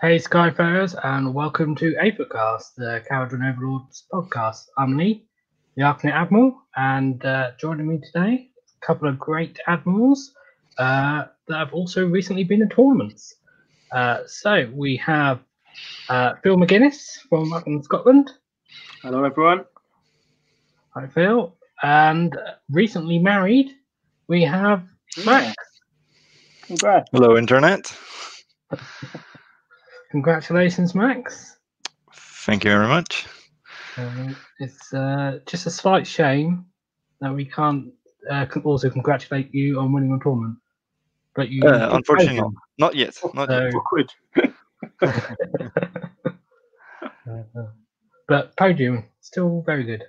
Hey, Skyfarers, and welcome to Aethercast, the Kharadron Overlords podcast. I'm Lee, the Arkanaut Admiral, and uh, joining me today, a couple of great admirals uh, that have also recently been in tournaments. Uh, so we have uh, Phil McGuinness from up in Scotland. Hello, everyone. Hi, Phil. And recently married, we have Max. Congrats. Hello, Internet. Congratulations, Max. Thank you very much. Uh, it's uh, just a slight shame that we can't uh, also congratulate you on winning a tournament. But you, Uh, unfortunately, not, not yet. Not yet. So, Awkward. Uh, but podium still very good,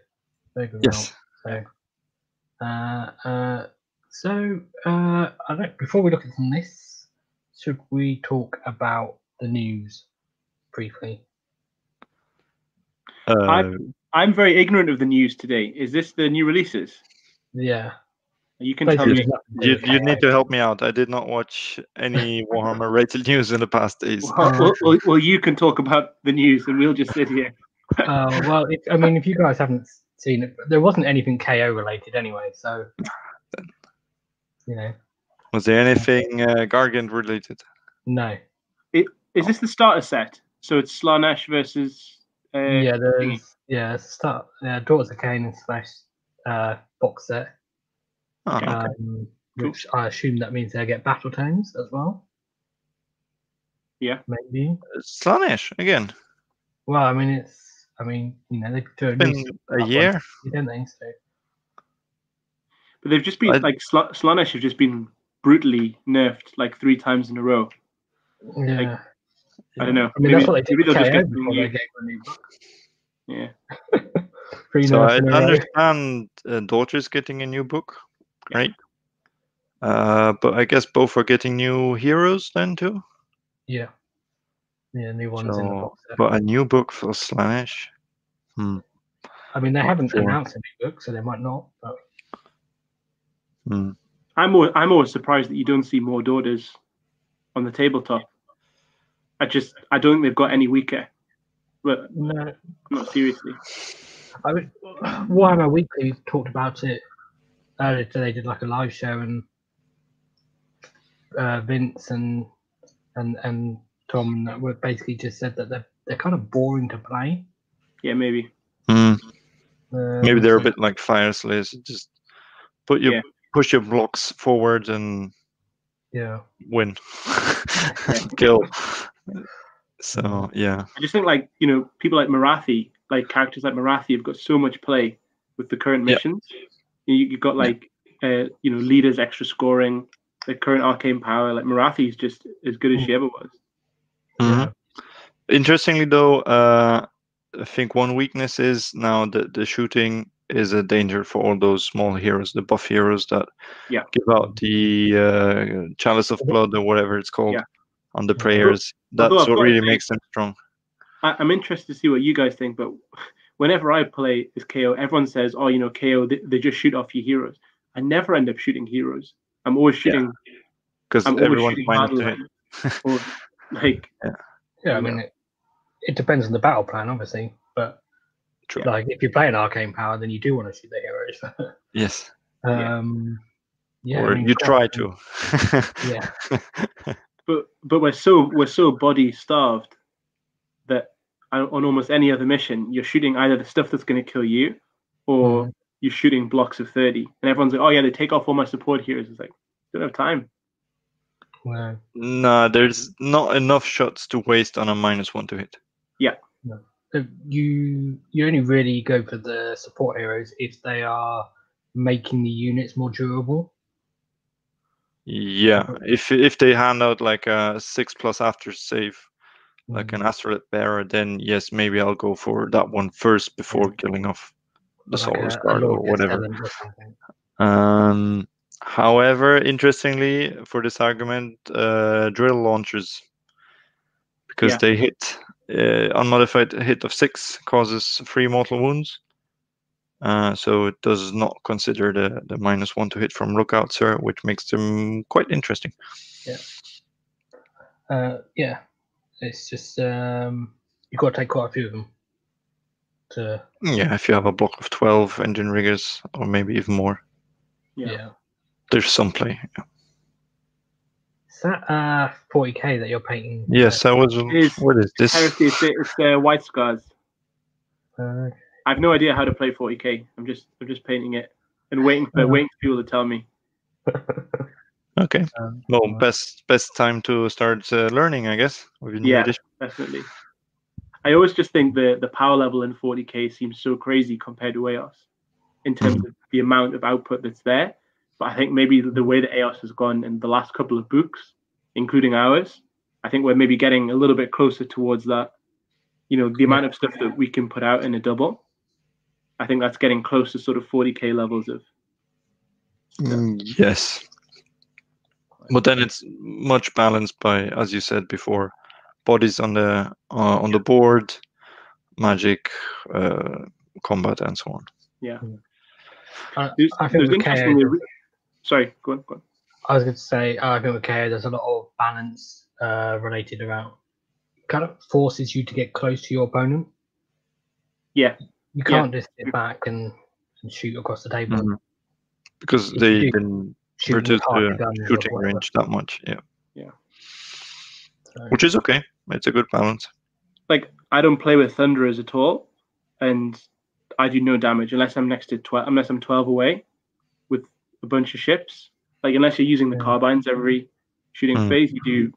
very good. Yes. result. So, uh, uh, so uh, I don't, before we look at this, should we talk about the news briefly? Uh, I'm- I'm very ignorant of the news today. Is this the new releases? Yeah. You can tell me. there's nothing to do you, you need to help me out. I did not watch any Warhammer rated news in the past days. Well, well, well, well, you can talk about the news, and we'll just sit here. Uh, well, if, I mean, if you guys haven't seen it, there wasn't anything KO related anyway, so you know, Was there anything uh, Gargant related? no. Is this the starter set? So it's Slaanesh versus. Uh, yeah, there's yeah, start yeah, Daughters of Khaine and slash uh, box set, Oh, okay. um, Cool. which I assume that means they'll get battletomes as well. Yeah. maybe. Slaanesh again. Well, I mean, it's I mean, you know, they do a Been new a stuff, year. don't they? So But they've just been I- like Sla- Slaanesh have just been brutally nerfed like three times in a row. yeah. I don't know. I mean, Maybe- that's what they did maybe they'll just get before they new. gave a new book. Yeah. Three So nerfs I in understand uh, Daughter's getting a new book, Yeah. right? Uh, but I guess both are getting new heroes then too. Yeah. Yeah, new ones in the box set. but a new book for Slaanesh. Hmm. I mean, they not haven't sure. announced a new book, so they might not. But Hmm. I'm more, I'm always surprised that you don't see more daughters on the tabletop. I just I don't think they've got any weaker. But no, not seriously. I mean, Warhammer Weekly talked about it earlier today. They did like a live show, and uh, Vince and and and Tom that were basically just said that they're they're kind of boring to play. Yeah, maybe. Hmm. Um, Maybe they're a bit like Fyreslayers. Just put your Yeah. push your blocks forward and yeah. win, kill. So yeah, I just think like you know people like Morathi, like characters like Morathi, have got so much play with the current missions. You, you've got like uh, you know leaders extra scoring, the current arcane power. Like Morathi is just as good as she ever was. Mhm. Interestingly though, uh, I think one weakness is now that the shooting is a danger for all those small heroes, the buff heroes that Yeah. give out the uh, chalice of blood or whatever it's called Yeah. On the prayers. That's what really makes them strong. I, I'm interested to see what you guys think, but whenever I play as KO, everyone says, "Oh, you know, KO, they, they just shoot off your heroes." I never end up shooting heroes. I'm always shooting. Because I'm everyone's shooting minus hard to hit. line. or like Yeah, yeah, I mean, it, it depends on the battle plan, obviously. But True. like, if you're playing arcane power, then you do want to shoot the heroes. Yes. Um, yeah, I or mean, you try to. Yeah, but but we're so we're so body starved that on on almost any other mission you're shooting either the stuff that's going to kill you or Mhm. you're shooting blocks of 30 and everyone's like oh yeah they take off all my support heroes it's like don't have time well, no, there's not enough shots to waste on a minus one to hit. uh, you you only really go for the support heroes if they are making the units more durable. Yeah, if if they hand out like a six plus after save, like Mm. an astrolith bearer, then yes, maybe I'll go for that one first before killing off the Like Solar's a- a Guard or whatever. Or. Um, however, interestingly, for this argument, uh, drill launchers, because Yeah. they hit uh, unmodified hit of six causes three mortal wounds. Uh, so it does not consider the, the minus one to hit from lookout, sir, which makes them quite interesting. Yeah. Uh, yeah, It's just um, you've got to take quite a few of them. To Yeah, if you have a block of 12 Endrinriggers, or maybe even more, yeah. Yeah. there's some play. yeah. Is that uh 40k that you're painting? Yes, that was. Is What is this? Heresy, it's the, it's the white scars. Uh, I have no idea how to play 40k. I'm just I'm just painting it and waiting for waiting for people to tell me. Okay. um, Well, best best time to start uh, learning, I guess. With your new Yeah. edition. Definitely. I always just think the the power level in 40k seems so crazy compared to AoS in terms of the amount of output that's there. But I think maybe the way that AoS has gone in the last couple of books, including ours, I think we're maybe getting a little bit closer towards that. You know, the amount of stuff that we can put out in a double. I think that's getting close to sort of 40k levels of. Mm, Yes. But then it's much balanced by, as you said before, bodies on the uh, on the board, magic, uh, combat, and so on. I, There's, I think there's with interestingly. KO, re- Sorry, go on, go on. I was going to say I think with KO there's a lot of balance uh, related around kind of forces you to get close to your opponent. Yeah. You can't just sit back and, and shoot across the table. Mhm. Because If they you do can Shoot with reduce the shooting range that much. Yeah, So, which is okay. It's a good balance. like I don't play with thunderers at all, and I do no damage unless I'm next to twelve. Unless I'm twelve away with a bunch of ships. Like unless you're using the Yeah. carbines every shooting Mm. phase, you do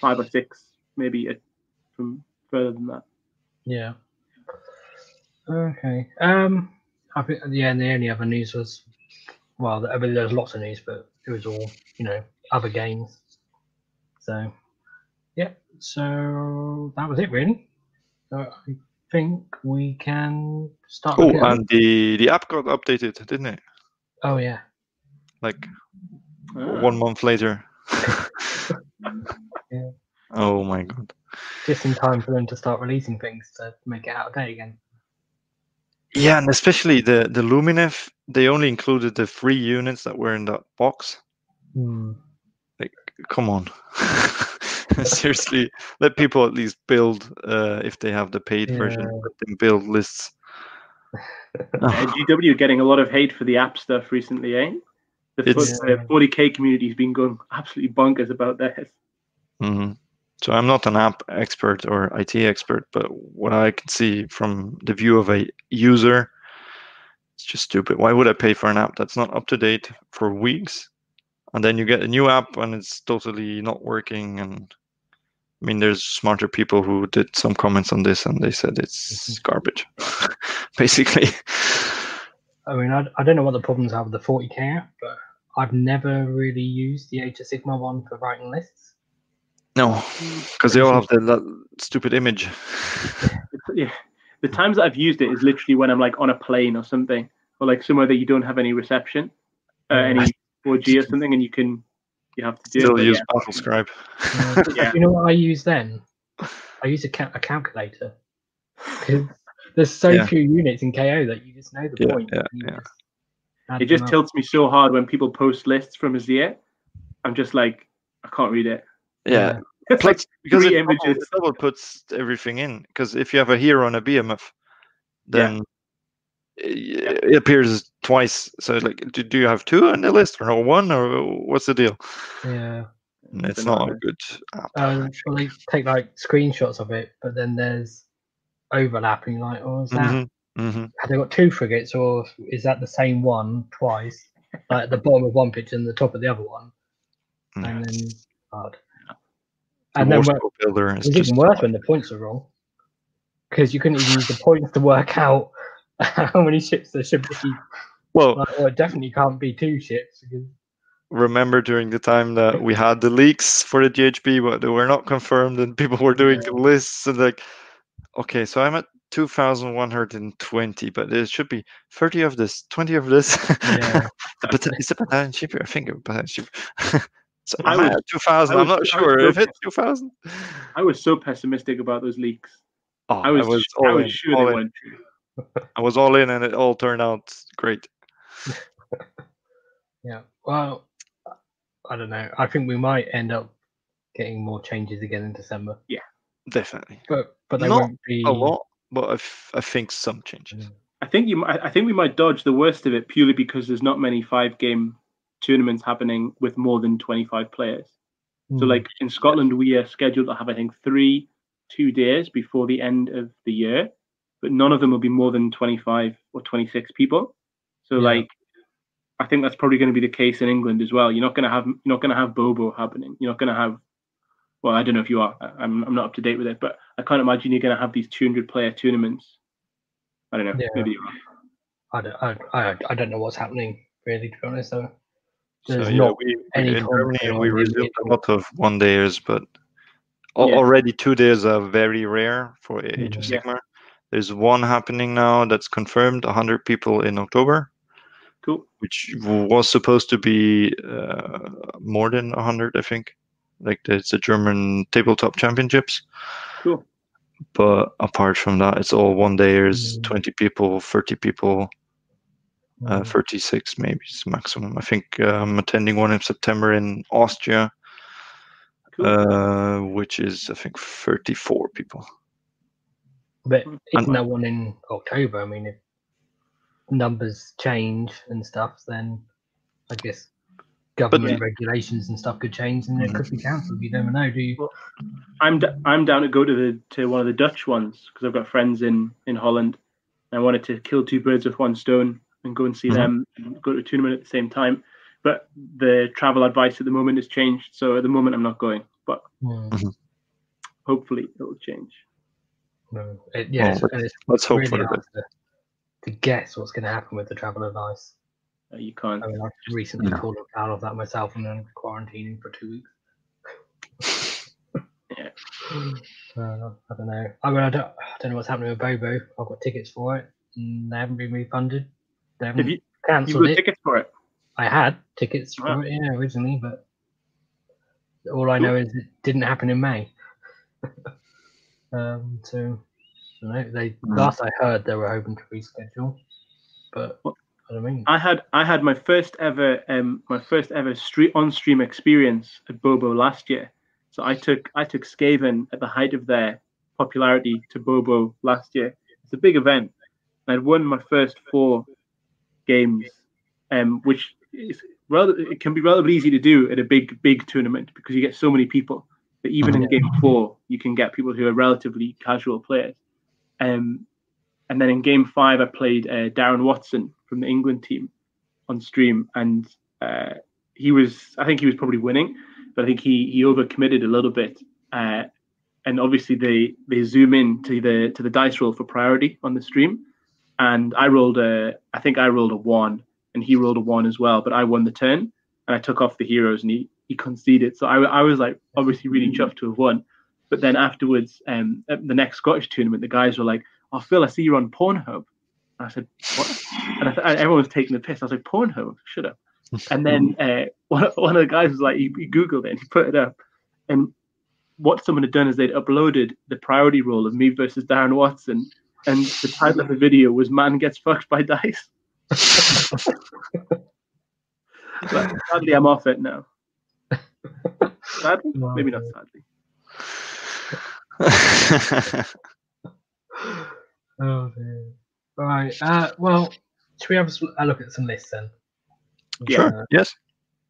five or six, maybe a, from further than that. yeah. Okay. Um. I think yeah. And the only other news was, well, I mean, there's lots of news, but it was all you know other games. So, yeah. So that was it really. So I think we can start. Oh, and the the app got updated, didn't it? oh yeah. Like Ah. one month later. Yeah. Oh my god. Just in time for them to start releasing things to make it out of date again. Yeah, and especially the the Lumineth, they only included the free units that were in that box. Hmm. Like, come on. Seriously, let people at least build uh, if they have the paid version. Let them build lists. Uh, GW getting a lot of hate for the app stuff recently, eh? The, It's- fo- the 40k community's been going absolutely bonkers about this. hmm So I'm not an app expert or IT expert, but what I can see from the view of a user, it's just stupid. Why would I pay for an app that's not up to date for weeks, and then you get a new app and it's totally not working? And I mean, there's smarter people who did some comments on this, and they said it's mm-hmm. garbage, basically. I mean, I, I don't know what the problems are with the 40k app, but I've never really used the Age of Sigmar one for writing lists. No, because they all have the, that stupid image. Yeah, the times that I've used it is literally when I'm like on a plane or something, or like somewhere that you don't have any reception, uh, any 4G or something, and you can you have to do Still it. use but BattleScribe. Uh, Yeah. You know what I use then? I use a, cal- a calculator. 'Cause There's so Yeah. few units in KO that you just know the Yeah, point. yeah, yeah. just It just up. tilts me so hard when people post lists from Azyr. I'm just like, I can't read it. Yeah, It's like Plus, because three it double, images. it double puts everything in. Because if you have a hero and a BMF, then it it appears twice. So, like, do, do you have two on the list or one, or what's the deal? Yeah. And it's a not a good app. Um, well, they take like screenshots of it, but then there's overlapping. Like, oh, is that Mhm, mhm. have they got two frigates, or is that the same one twice? Like at the bottom of one picture and the top of the other one, Yeah, and then it's hard. And then builder it's is even worse when the points are wrong, because you couldn't even use the points to work out how many ships there should be. well. Like, well, it definitely can't be two ships because Remember during the time that we had the leaks for the GHB, but they were not confirmed, and people were doing Yeah. lists and like, okay, so I'm at 2,120, but there should be 30 of this, 20 of this. Yeah. but it's a battalion ship. I think a battalion ship. so I was- 2,000. I I'm not sure so if it's 2,000. I was so pessimistic about those leaks. Oh, I was, I all was in, sure all they in. went true. I was all in, and it all turned out great. yeah. Well, I don't know. I think we might end up getting more changes again in December. Yeah. definitely but but they Not won't be a lot, but I, f- I think some changes. Mm. I think you. mi- I think we might dodge the worst of it purely because there's not many five game tournaments happening with more than 25 players. So, Mm. like in Scotland, we are scheduled to have, I think, three two days before the end of the year, but none of them will be more than 25 or 26 people. So, Yeah. like, I think that's probably going to be the case in England as well. You're not going to have you're not going to have Bobo happening. You're not going to have. Well, I don't know if you are. I'm I'm not up to date with it, but I can't imagine you're going to have these 200 player tournaments. I don't know. Yeah. Maybe you are. I don't, I, I, I don't know what's happening really to be honest though. So There's yeah, not we, any in Germany company we on resumed a lot of one days, but Yeah. already two days are very rare for Age of Mhm. Yeah. There's one happening now that's confirmed, 100 people in October, Cool. which was supposed to be uh, more than 100, I think. Like it's the German tabletop championships. Cool. But apart from that, it's all one dayers, Mm. 20 people, 30 people, uh, Mm. 36 maybe is maximum. I think uh, I'm attending one in September in Austria, Cool. uh, which is I think 34 people. But Mm. isn't there one in October? I mean, if numbers change and stuff, then I guess government regulations and stuff could change, and it could be cancelled. You never know, do you? I'm d- I'm down to go to the to one of the Dutch ones because I've got friends in in Holland. I wanted to kill two birds with one stone and go and see Mhm. them and go to a tournament at the same time. But the travel advice at the moment has changed, so at the moment I'm not going. But Hmm. hopefully it'll change. No. It, yeah, Oh, it's, it's Let's hope really for the hard best. to, to guess what's going to happen with the travel advice. Uh, you can't. I mean, I've recently No. fallen foul of that myself and then quarantining for two weeks. Yeah. Uh, I don't know. I mean, I don't, I don't know what's happening with Bobo. I've got tickets for it, and they haven't been refunded. They haven't Have you you cancelled got it. tickets for it? I had tickets for it, yeah, originally, but all I know is it didn't happen in May. um, so, don't know. They Mm. last I heard they were hoping to reschedule, but Well, I don't mean. I had I had my first ever um my first ever street on stream experience at Bobo last year. So I took I took Skaven at the height of their popularity to Bobo last year. It's a big event. I'd won my first four games, um, which is rather it can be relatively easy to do at a big big tournament because you get so many people. But even in game four, you can get people who are relatively casual players. Um, and then in game five, I played uh, Darren Watson from the England team on stream, and uh, he was I think he was probably winning, but I think he he overcommitted a little bit. Uh, and obviously they they zoom in to the to the dice roll for priority on the stream, and I rolled a I think I rolled a one, and he rolled a one as well, but I won the turn, and I took off the heroes, and he he conceded. So I I was like obviously really chuffed to have won. But then afterwards, um, at the next Scottish tournament, the guys were like, "Oh, Phil, I see you're on Pornhub." And I said, "What?" And I th- everyone was taking the piss. I was like, "Pornhub, shut up." And then uh, one one of the guys was like, he, he googled it and he put it up, and what someone had done is they'd uploaded the priority roll of me versus Darren Watson, and the title of the video was "Man gets fucked by dice." But sadly, I'm off it now. Sadly, maybe not sadly. Oh dear. Right. Uh, well, should we have a look at some lists then? Yeah. Sure. Uh, Yes.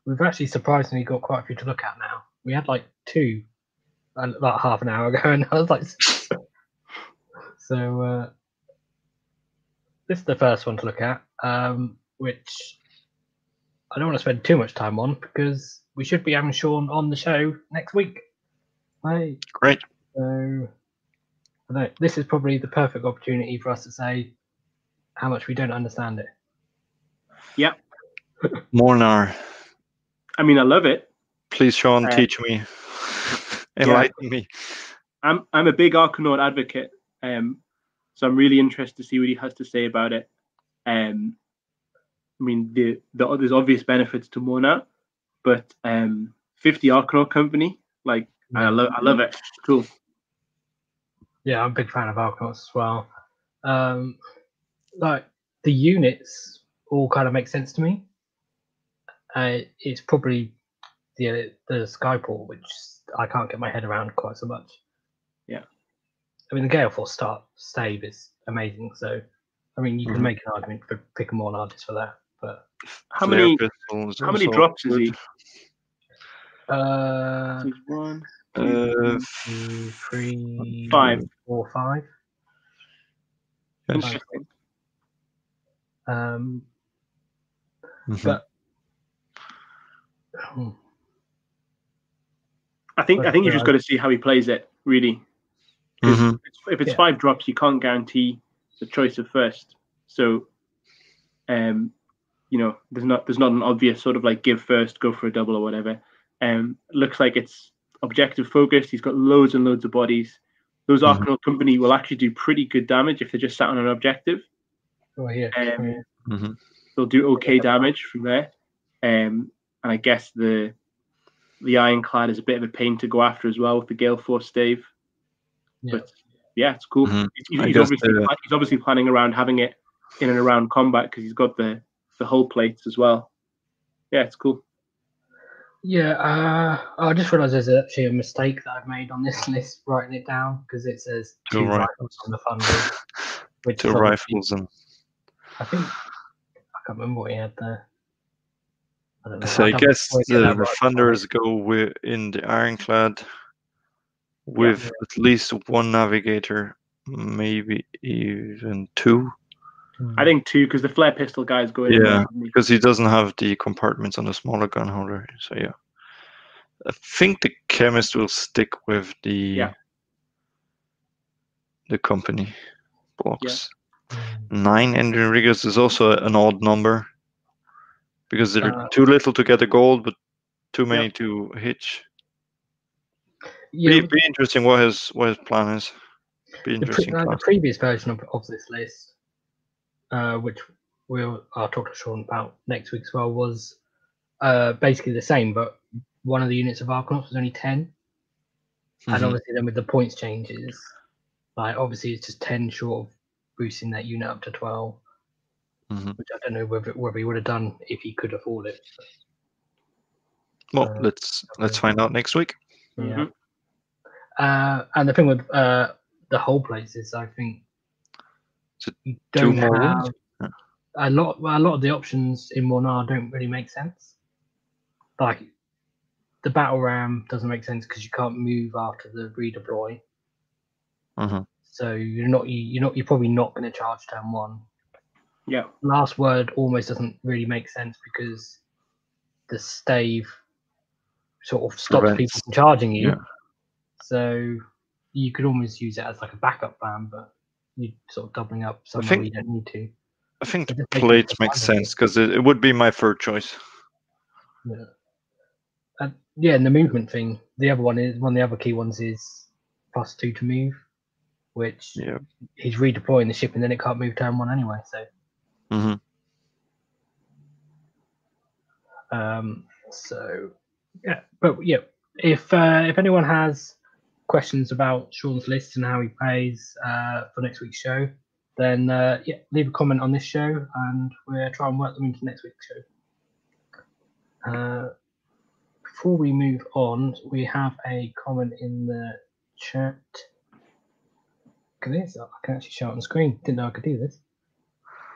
we've actually surprisingly got quite a few to look at now. We had like two, uh, like half an hour ago, and I was like, so uh, this is the first one to look at, um, which I don't want to spend too much time on because we should be having Sean on the show next week. Right. Great. So I don't, this is probably the perfect opportunity for us to say how much we don't understand it. Yep. Mhornar, I mean, I love it. please, Sean, Uh, teach me, enlighten me. I'm I'm a big Arkanaut advocate, um, so I'm really interested to see what he has to say about it. Um, I mean, the, the there's obvious benefits to Mhornar, but um, 50 Arkanaut company, like I love I love it. Cool. Yeah, I'm a big fan of Arkanauts as well. Um, like the units all kind of make sense to me. Uh, it's probably the the Skyport, which I can't get my head around quite so much. Yeah. I mean, the Gale Force start stave is amazing. So, I mean, you can Mhm. make an argument for picking more artists for that. But How many pistol how many drops is he? uh, He's one. Uh, two, three, Five. four, five. Interesting. Um, Mhm. but hmm, I think I think you just got to see how he plays it. Really, 'Cause Mhm. if it's Yeah. five drops, you can't guarantee the choice of first. So, um, you know, there's not there's not an obvious sort of like give first, go for a double or whatever. Um, looks like it's objective focused. He's got loads and loads of bodies. Those Mhm. Arkanaut company will actually do pretty good damage if they're just sat on an objective. oh yeah, Um, yeah. Mhm. They'll do okay damage from there. Um, and I guess the the Ironclad is a bit of a pain to go after as well with the Gale Force stave. Yeah. But yeah, it's cool. Mhm. He's, he's guess obviously the- he's obviously planning around having it in and around combat because he's got the the hull plates as well. Yeah, it's cool. Yeah, uh, I just realised there's actually a mistake that I've made on this list, writing it down because it says Two two rifles. rifles on the funnel. Which Two rifles and I think I can't remember what he had there. I don't so I don't guess always get the that right. Thunders go in the Ironclad with Yeah. at least one navigator, maybe even two, I think two because the flare pistol guy is in. Yeah, because he doesn't have the compartments on the smaller gun holder. So yeah, I think the chemist will stick with the Yeah. the company box. Mm. Nine Endrinriggers is also an odd number because they're Uh, too little to get a gold, but too many to hitch. Yeah, Be, be interesting what his what his plan is. Be the, pre- uh, the previous version of, of this list, uh, which we'll I'll talk to Sean about next week as well, was uh, basically the same, but one of the units of Arkanauts was only 10 and Mhm. obviously then with the points changes, like obviously it's just ten short of boosting that unit up to twelve, Mhm. which I don't know whether whether he would have done if he could afford it. Well, uh, let's let's find out next week. Yeah. Mhm. Uh, and the thing with uh, the whole place is, I think Is it you don't more have rooms? Yeah. a lot. Well, a lot of the options in Mhornar don't really make sense. Like the battle ram doesn't make sense because you can't move after the redeploy. Mhm. So you're not you- you're not you're probably not going to charge turn one. Yeah, Last word almost doesn't really make sense because the stave sort of stops people from charging you. yeah. So you could almost use it as like a backup plan, but you're sort of doubling up somewhere think- you don't need to. I think the makes plates make sense because it, it would be my third choice. Yeah. And yeah, and the movement thing. The other one is one of the other key ones is plus two to move, which Yeah. he's redeploying the ship and then it can't move turn one anyway. So Mm-hmm. Um, so yeah, but yeah, if uh, if anyone has questions about Sean's list and how he plays uh, for next week's show, then uh, yeah, leave a comment on this show and we'll try and work them into next week's show. Uh, before we move on, we have a comment in the chat. Look at this! I can actually show it on screen. Didn't know I could do this.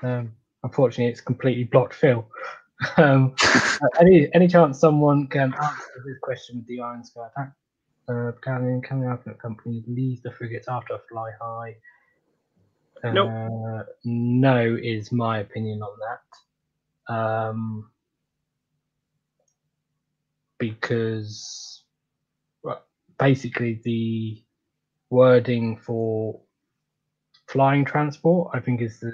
Um, unfortunately, it's completely blocked Phil. um, any any chance someone can answer this question with the Iron Sky attack? Uh, can can the Arkanaut Company leave the frigates after a fly high? Uh, Nope. No, is my opinion on that. Um, because well, basically the wording for flying transport, I think, is the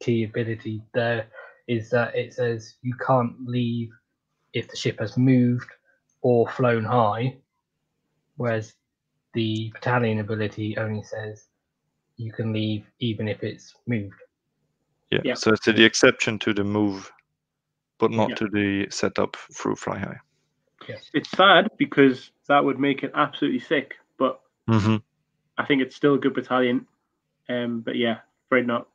key ability there. Is that it says you can't leave if the ship has moved or flown high, whereas the battalion ability only says you can leave even if it's moved. Yeah. Yeah. So it's the exception to the move, but not Yeah. to the setup through fly high. Yes. it's sad because that would make it absolutely sick. But hmm I think it's still a good battalion. Um, but yeah, afraid not.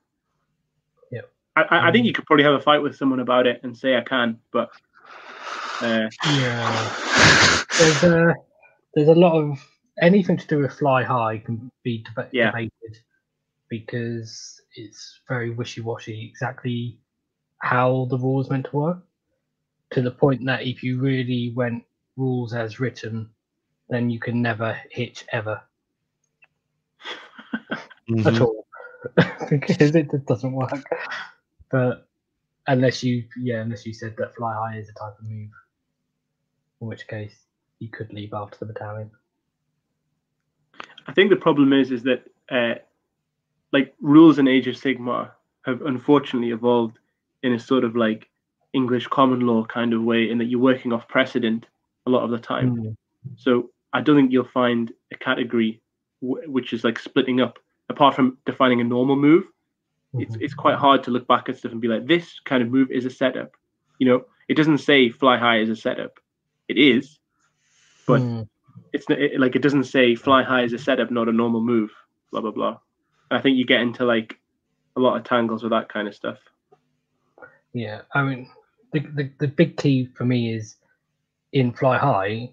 Yeah. I, I, I think Um, you could probably have a fight with someone about it and say I can, but uh, Yeah. there's a there's a lot of anything to do with fly high can be deba- Yeah. debated because it's very wishy-washy exactly how the rules meant to work. To the point that if you really went rules as written, then you can never hitch ever at Mhm. all because it just doesn't work. But unless you, yeah, unless you said that fly high is a type of move, in which case you could leave after the battalion. I think the problem is is that uh, like rules in Age of Sigmar have unfortunately evolved in a sort of like English common law kind of way, in that you're working off precedent a lot of the time. Mm. So I don't think you'll find a category w- which is like splitting up. Apart from defining a normal move, it's Mhm. it's quite hard to look back at stuff and be like, this kind of move is a setup. You know, it doesn't say fly high is a setup. It is, but Mm. it's it, like it doesn't say fly high is a setup, not a normal move. Blah blah blah. And I think you get into like a lot of tangles with that kind of stuff. Yeah, I mean, the, the the big key for me is in Fly High,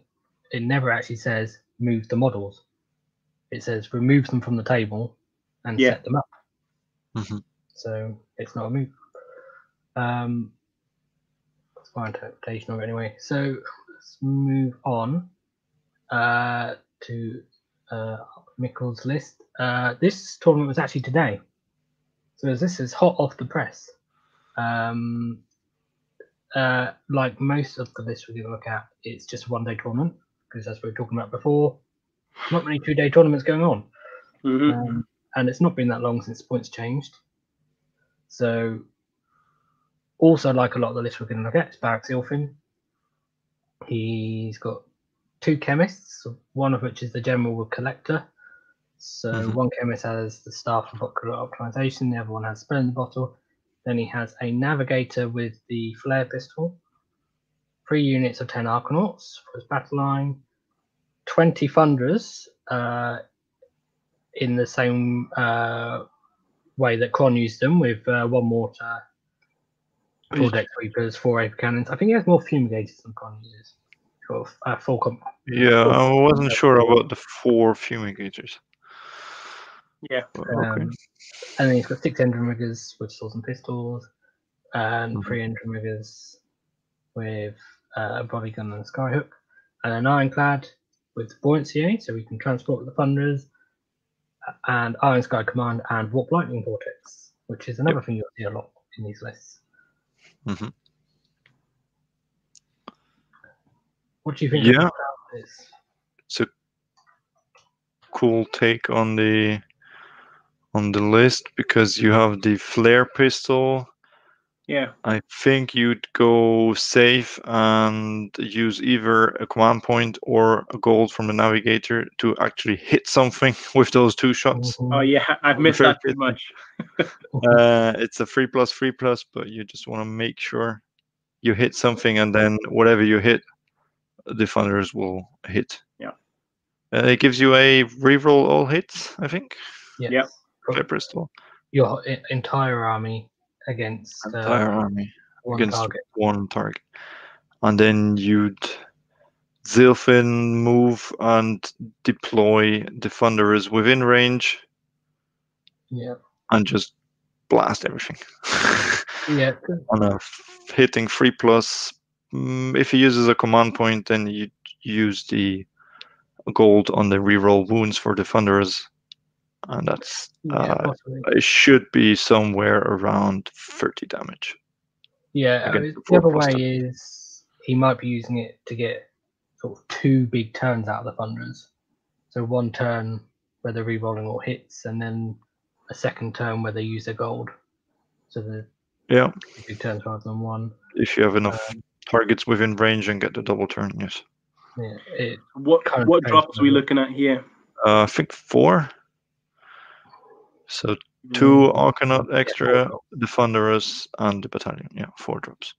it never actually says move the models. It says remove them from the table and Yeah. set them up. Mhm. So it's not a move. Um, that's my interpretation of it anyway. So let's move on uh, to uh, Mikkel's list. Uh, this tournament was actually today. So this is hot off the press. Um, uh, like most of the lists we're going to look at, it's just a one day tournament because, as we were talking about before, not many two day tournaments going on. Mhm. Um, and it's not been that long since points changed. So, also like a lot of the lists we're going to look at, it's Barak-Zilfin. He's got two chemists, one of which is the general with collector. So Mhm. one chemist has the staff of ocular optimization, the other one has spell in the bottle. Then he has a navigator with the flare pistol, three units of ten arkanauts for his battle line, twenty thunders uh, in the same uh, way that Kron used them, with uh, one mortar, four deck sweepers, four ape cannons. I think he has more fumigators than Kron uses. Sort of uh, full comp. Yeah, I wasn't sure about the four fumigators. Yeah. but Okay. Um, and then he's got six Endrinriggers with swords and pistols, and Mhm. three Endrinriggers with uh, a body gun and a skyhook, and an ironclad with buoyancy aid, so we can transport the thunders, and Iron Sky Command and Warp Lightning Vortex, which is another thing you'll see a lot in these lists. Mhm. What do you think Yeah. about this? It's a cool take on the on the list because you have the flare pistol. Yeah. I think you'd go safe and use either a command point or a gold from the navigator to actually hit something with those two shots. Mhm. Oh yeah, I've missed that too much. Uh, it's a three plus three plus, but you just want to make sure you hit something, and then whatever you hit, the thunders will hit. Yeah. Uh, it gives you a reroll all hits, I think. Yes. Yep. Flare pistol. Your entire army against uh, Entire army one against target. one target, and then you'd Zilfin move and deploy the thunderers within range Yeah. and just blast everything. Yeah. on a f- hitting three plus. Mm, if he uses a command point, then you use the gold on the reroll wounds for the thunderers, and that's uh, it should be somewhere around thirty damage. Yeah, I mean, the the other way two. is he might be using it to get sort of two big turns out of the thunders. So one turn where they're re-rolling all hits, and then a second turn where they use their gold. So the Yeah, two big turns rather than one. if you have enough Um, targets within range and get the double turn, yes. Yeah, it, What Kind what drops are we looking at here? Uh, I think four. So two Mm. two Arkanaut yeah, extra, four the Thunderers, and the Battalion. Yeah, four drops.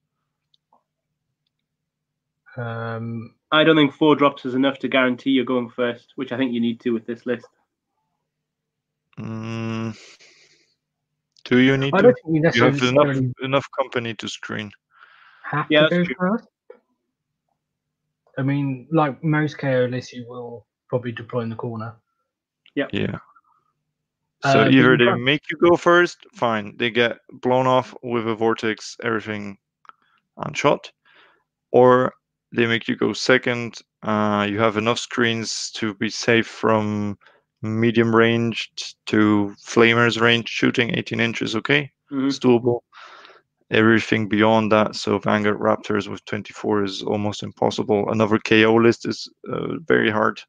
um, I don't think four drops is enough to guarantee you're going first, which I think you need to with this list. Mm, do you need I to? don't think you You have enough enough company to screen. Have Yeah, to go that's true. first. I mean, like most KO lists, you will probably deploy in the corner. Yeah. Yeah. So but either they make you go first, fine. They get blown off with a vortex, everything on shot, or they make you go second. Uh, you have enough screens to be safe from medium range to flamers range shooting 18 inches. Okay, Mhm. it's doable. Everything beyond that, so Vanguard Raptors with 24 is almost impossible. Another KO list is uh, very hard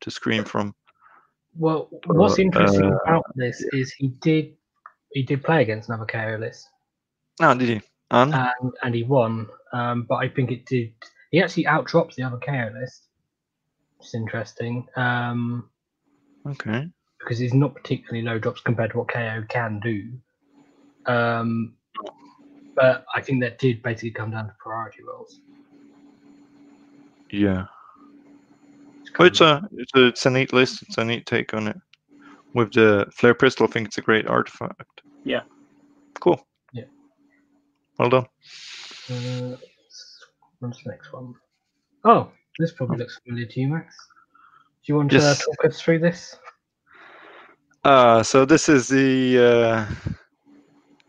to screen from. Well, what's interesting uh, about this is he did he did play against another KO list Ah, did he? And and and he won. Um, but I think it did. He actually outdrops the other KO list. It's interesting. Um, okay. because he's not particularly low drops compared to what KO can do. Um, but I think that did basically come down to priority rolls. Yeah. It's Oh, it's a it's a it's a neat list. It's a neat take on it. With the flare pistol, I think it's a great artifact. Yeah. Cool. Yeah. Well done. Uh, what's the next one? Oh, this probably looks familiar to you, Max. Do you want to Yes. talk us through this? Uh so this is the uh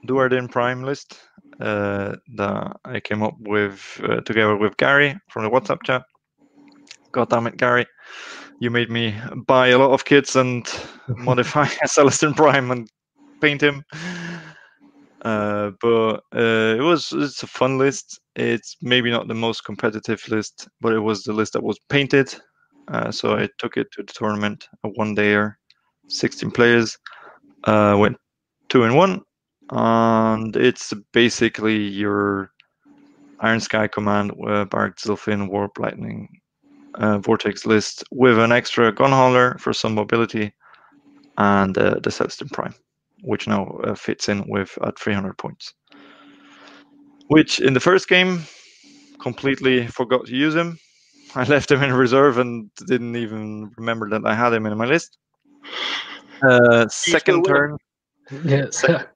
Duardin Prime list uh that I came up with uh, together with Gary from the WhatsApp chat. God damn it, Gary. You made me buy a lot of kits and modify a Celestant Prime and paint him. Uh, but uh, it was it's a fun list. It's maybe not the most competitive list, but it was the list that was painted. Uh, so I took it to the tournament, a one dayer, 16 players, uh, went two and one, and it's basically your Iron Sky command, uh, Barak-Zilfin, Warp Lightning, uh, Vortex list with an extra gun hauler for some mobility, and uh, the Celestant Prime, which now uh, fits in with at 300 points. Which in the first game, completely forgot to use him. I left him in reserve and didn't even remember that I had him in my list. Uh, second turn, Yes. second,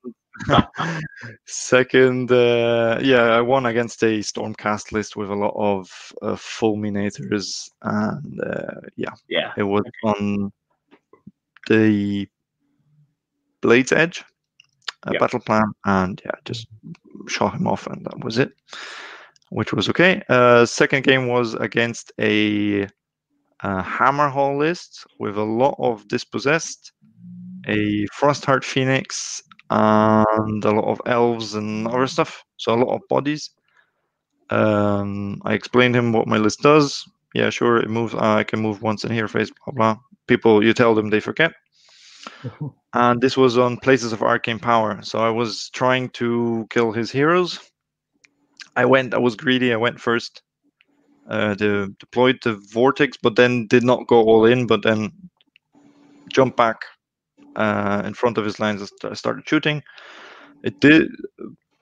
uh, yeah, I won against a Stormcast list with a lot of uh, fulminators, and uh, yeah, Yeah. it was on the Blade's Edge uh, Yep. battle plan, and yeah, just shot him off, and that was it, which was okay. Uh, second game was against a, uh Hammerhal list with a lot of dispossessed, a Frostheart Phoenix, and a lot of elves and other stuff. So a lot of bodies. Um, I explained him what my list does. Yeah, sure, it moves. Uh, I can move once in here, face blah blah. People, you tell them they forget. And this was on places of arcane power. So I was trying to kill his heroes. I went. I was greedy. I went first. Uh, the, deployed the vortex, but then did not go all in. But then jumped back uh, in front of his lines and started shooting. It did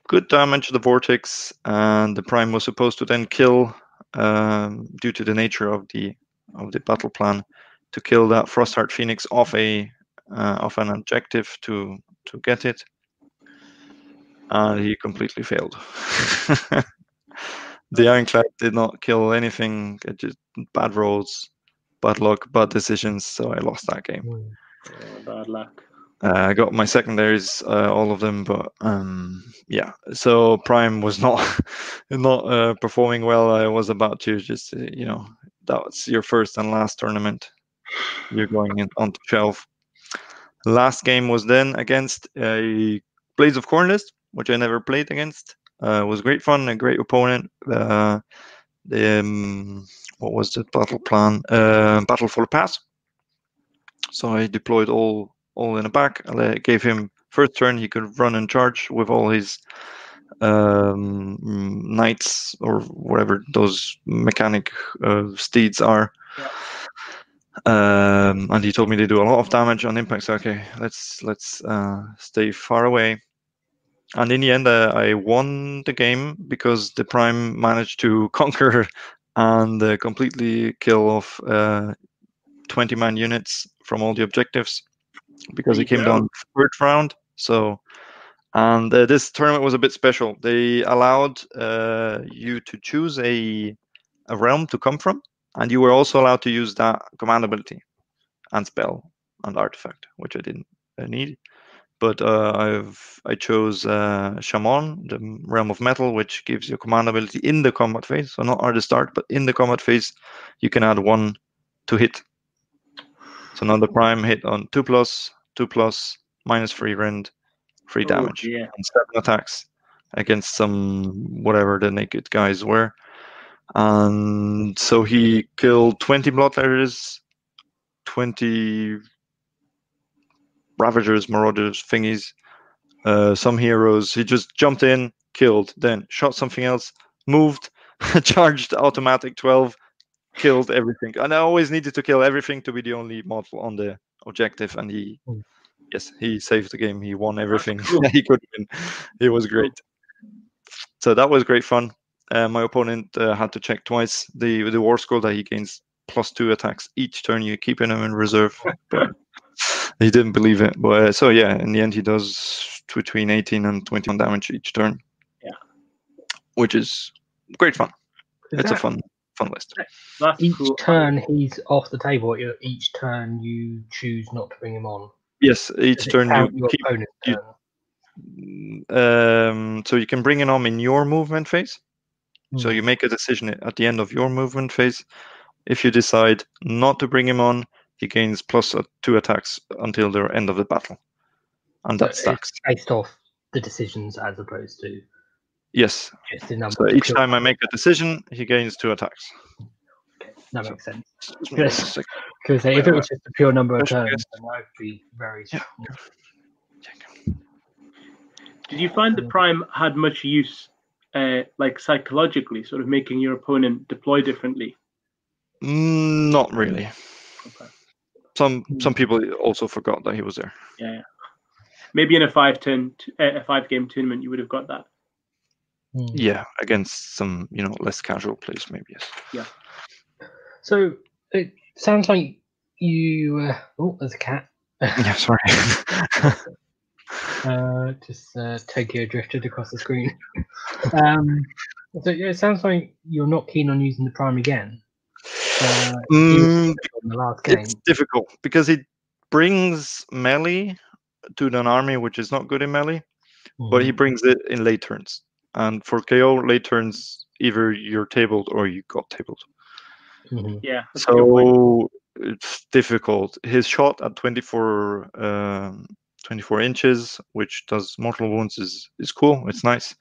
good damage to the vortex, and the prime was supposed to then kill, um, due to the nature of the of the battle plan, to kill that Frostheart Phoenix off a uh, off an objective to to get it. And he completely failed. the Ironclad did not kill anything. It just bad rolls, bad luck, bad decisions. So I lost that game. Oh, bad luck. Uh, I got my secondaries, uh, all of them, but um, yeah. So Prime was not not uh, performing well. I was about to just, uh, you know, that's your first and last tournament. You're going in onto shelf. Last game was then against a Blades of Khorne list, which I never played against. Uh, was great fun, a great opponent. Uh, the um, what was the battle plan? Uh, battle for the pass. So I deployed all all in the back. I gave him first turn. He could run and charge with all his um, knights or whatever those mechanic uh, steeds are. Um, and he told me they do a lot of damage on impact. So okay, let's let's uh, stay far away. And in the end, uh, I won the game because the prime managed to conquer and uh, completely kill off uh, 20 man units from all the objectives because he came down third round. So, and uh, this tournament was a bit special. They allowed uh, you to choose a a realm to come from. and you were also allowed to use that command ability and spell and artifact, which I didn't uh, need. But uh, I've I chose uh, Chamon, the Realm of Metal, which gives you command ability in the combat phase. So not at the start, but in the combat phase, you can add one to hit. So now the prime hit on two plus, two plus, minus three rend, free Oh, damage, yeah. and seven attacks against some whatever the naked guys were. And so he killed 20 bloodletters, 20 ravagers, marauders, thingies, uh, some heroes. He just jumped in, killed, then shot something else, moved, charged automatic 12, killed everything. And I always needed to kill everything to be the only model on the objective. And he, Mm. yes, he saved the game. He won everything cool. he could win. It was great. So that was great fun. Uh, my opponent uh, had to check twice the the war score that he gains plus two attacks each turn. You keeping him in reserve, but he didn't believe it. But uh, so yeah, in the end, he does between 18 and 21 damage each turn. Yeah. which is great fun. Is it's a fun fun list. That's Each cool. turn he's off the table. Each turn you choose not to bring him on. Yes, each turn you keep. opponent's you- Um, so you can bring it on in your movement phase. So Hmm. you make a decision at the end of your movement phase. If you decide not to bring him on, he gains plus uh, two attacks until the end of the battle, and So that stacks. It's based off the decisions as opposed to Yes. just the number. So each pure- time I make a decision, he gains two attacks. that makes sense. Excuse me, Yes. just a sec. Because if it was just a pure number of turns, guest. then that would be very Yeah. Did you find the Prime had much use, uh, like psychologically, sort of making your opponent deploy differently? Mm, not really. Okay. Some Hmm. some people also forgot that he was there. Yeah. Maybe in a five turn, uh, a five game tournament, you would have got that. Hmm. Yeah, against some you know less casual players, maybe yes. Yeah. So it sounds like you. Uh, oh, there's a cat. Yeah, sorry. uh, just uh, Tokyo drifted across the screen. um, so yeah, it sounds like you're not keen on using the prime again. Uh, Mm, in the last game. it's difficult because it brings melee to an army which is not good in melee, but he brings it in late turns. And for KO, late turns, either you're tabled or you got tabled. Mhm. Yeah. that's a good point. So it's difficult. His shot at 24, um, 24 inches, which does mortal wounds, is is cool. It's nice.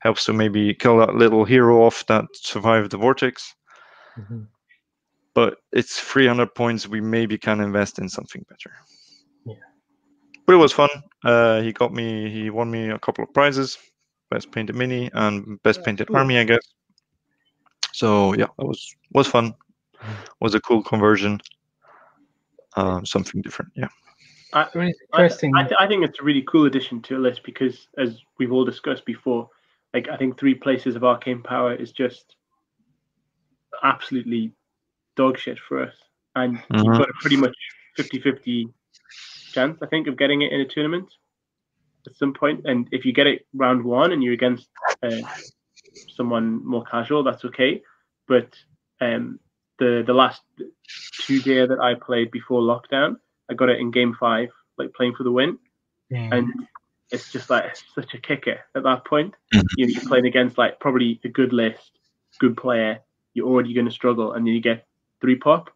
Helps to maybe kill that little hero off that survived the vortex. Mhm. But it's 300 points. We maybe can invest in something better. Yeah. But it was fun. Uh, he got me. He won me a couple of prizes: best painted mini and best Yeah, painted cool. army, I guess. So yeah, it was was fun. Mm. Was a cool conversion. Um, something different. Yeah. I, interesting. I, th- I think it's a really cool addition to a list because, as we've all discussed before, like I think three places of arcane power is just absolutely dog shit for us, and you've Mhm. got a pretty much 50-50 chance, I think, of getting it in a tournament at some point. And if you get it round one and you're against uh, someone more casual, that's okay. But um, the the last two day that I played before lockdown, I got it in game five, like playing for the win Yeah. and it's just like it's such a kicker at that point. Mhm. You know, you're playing against like probably a good list, good player. You're already going to struggle, and then you get three pop,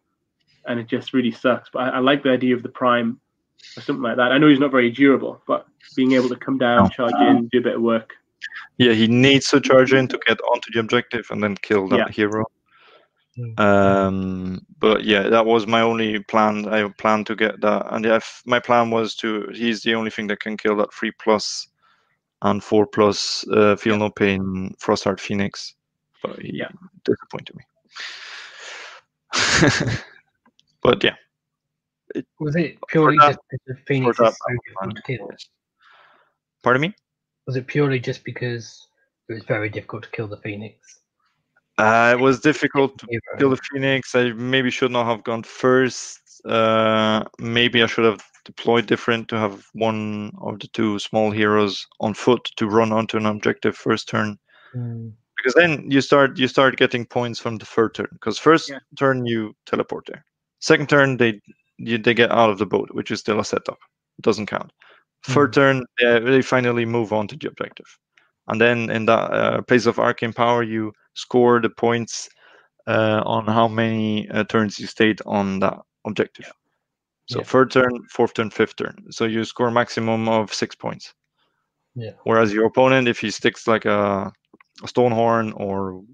and it just really sucks. But I, I like the idea of the prime or something like that. I know he's not very durable, but being able to come down, charge in, do a bit of work. Yeah, he needs to charge in to get onto the objective and then kill that Yeah. hero. Mm. Um, but yeah, that was my only plan. I planned to get that, and yeah, if- my plan was to. He's the only thing that can kill that three plus and four plus. Uh, feel no pain, Frostheart Phoenix, but he Yeah. disappointed me. but yeah, was it purely just because Phoenix that is so difficult to kill? pardon me. Was it purely just because it was very difficult to kill the Phoenix? Uh, it was difficult to kill the phoenix i maybe should not have gone first uh maybe i should have deployed different to have one of the two small heroes on foot to run onto an objective first turn Mm. because then you start you start getting points from the third turn. Because first Yeah. turn you teleport there. Second turn they you, they get out of the boat, which is still a setup. It doesn't count. Third turn they, they finally move on to the objective, and then in that uh, place of arcane power you score the points uh, on how many uh, turns you stayed on that objective. So Yeah. third turn, fourth turn, fifth turn. So you score maximum of six points. Yeah. Whereas your opponent, if he sticks like a, a Stonehorn or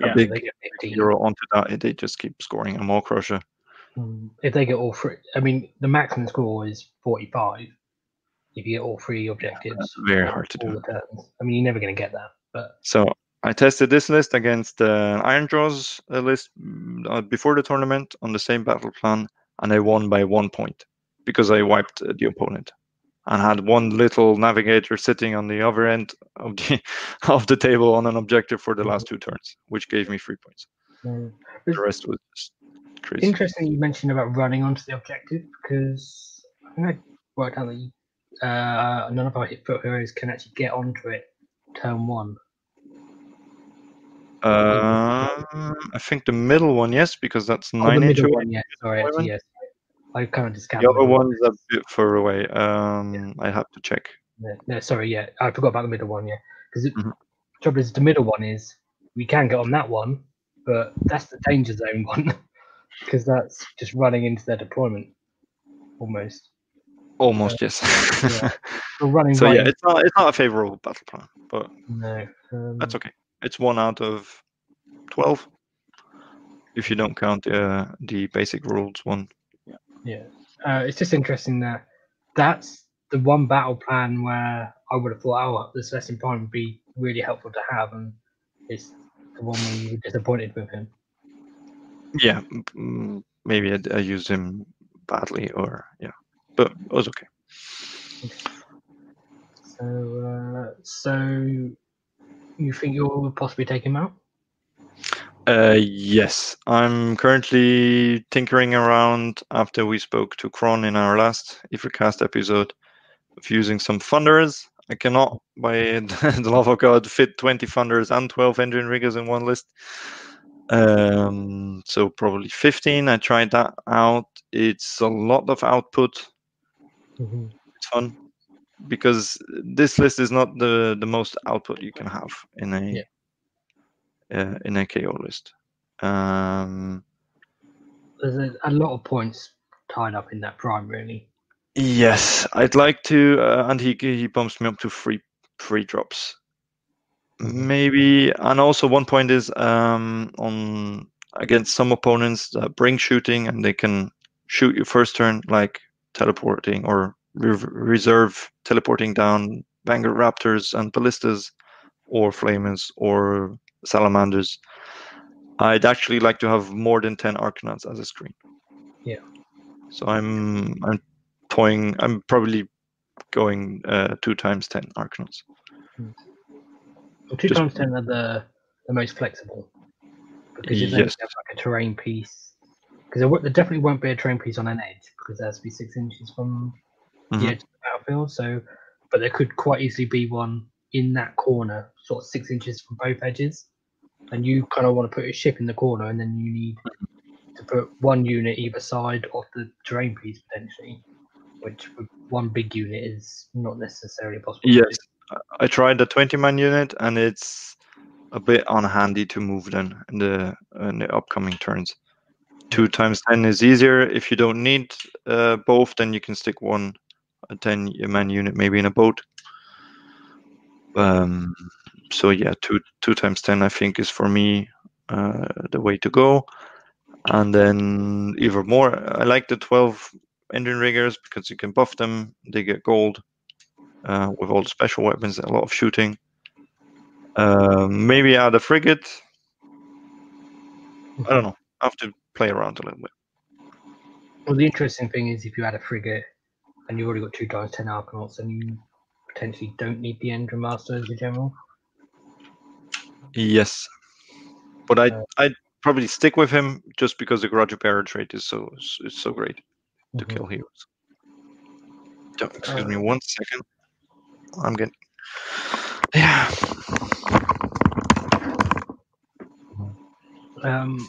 Yeah, a big get 15. hero onto that, they just keep scoring a more crusher. Mm, If they get all three, I mean, the maximum score is 45. If you get all three objectives, That's very hard to do. I mean, you're never going to get that, but So I tested this list against the Ironjawz uh, list mm, uh, before the tournament on the same battle plan, and I won by one point because I wiped uh, the opponent and had one little navigator sitting on the other end of the of the table on an objective for the last two turns, which gave me three points. mm. The rest was just crazy. interesting you mentioned about running onto the objective because I think I worked out that you, uh, none of our hit foot heroes can actually get onto it turn one. Uh, I think the middle one, yes, because that's Oh, nine the inch middle one, yes. Sorry, actually, yes. I kind of discounted The other middle one's a bit further away. Um, I have to check. No, no, sorry, yeah, I forgot about the middle one, yeah. Because the Mhm. trouble is, the middle one is we can get on that one, but that's the danger zone one because that's just running into their deployment almost. Almost, yes. yeah. We're running so right yeah, it's not it's not a favorable battle plan, but no. Um, that's okay. It's one out of twelve, if you don't count uh, the basic rules one. Yeah, uh, it's just interesting that that's the one battle plan where I would have thought, oh, this lesson plan would be really helpful to have, and it's the one where you were disappointed with him. Yeah, maybe I, I used him badly, or yeah, but it was okay. So, uh, so you think you'll possibly take him out? Uh, yes, I'm currently tinkering around after we spoke to Kron in our last Ifricast episode of using some funders. I cannot, by the love of God, fit 20 funders and 12 Endrinriggers in one list. Um, so probably 15. I tried that out. It's a lot of output. It's fun because this list is not the the most output you can have in a Yeah. uh, in a KO list. Um, There's a, a lot of points tied up in that prime, really. yes, I'd like to, uh, and he he bumps me up to three three drops, maybe. And also one point is um, on against some opponents that bring shooting and they can shoot you first turn, like teleporting or re- reserve teleporting down Vanguard Raptors and Ballistas, or Flamers or Salamanders. I'd actually like to have more than ten Arkanauts as a screen. Yeah. So I'm I'm toying. I'm probably going uh, two times ten Arkanauts. Well, two Just- times ten are the the most flexible because if they have like a terrain piece, because there, there definitely won't be a terrain piece on an edge because there has to be six inches from Mhm. the edge of the battlefield. So, but there could quite easily be one in that corner, sort of six inches from both edges, and you kind of want to put your ship in the corner, and then you need to put one unit either side of the terrain piece potentially, which one big unit is not necessarily possible. to Yes. I tried the 20 man unit and it's a bit unhandy to move then in the in the upcoming turns. Two times 10 is easier. If you don't need uh, both, then you can stick one a 10 man unit maybe in a boat. Um, so yeah, two two times 10 I think is for me uh, the way to go. And then even more, I like the 12 Endrinriggers because you can buff them. They get gold uh, with all the special weapons, a lot of shooting. Um, maybe add a frigate. I don't know. I have to play around a little bit. Well, the interesting thing is if you add a frigate and you've already got two times ten Arkanauts, and you potentially don't need the Endrinmaster as a general. Yes, but I Uh, I'd probably stick with him just because the Grudge Bearer trait is so is so great to Mhm. kill heroes. Don't- Excuse me Uh, one second. I'm getting yeah. Um,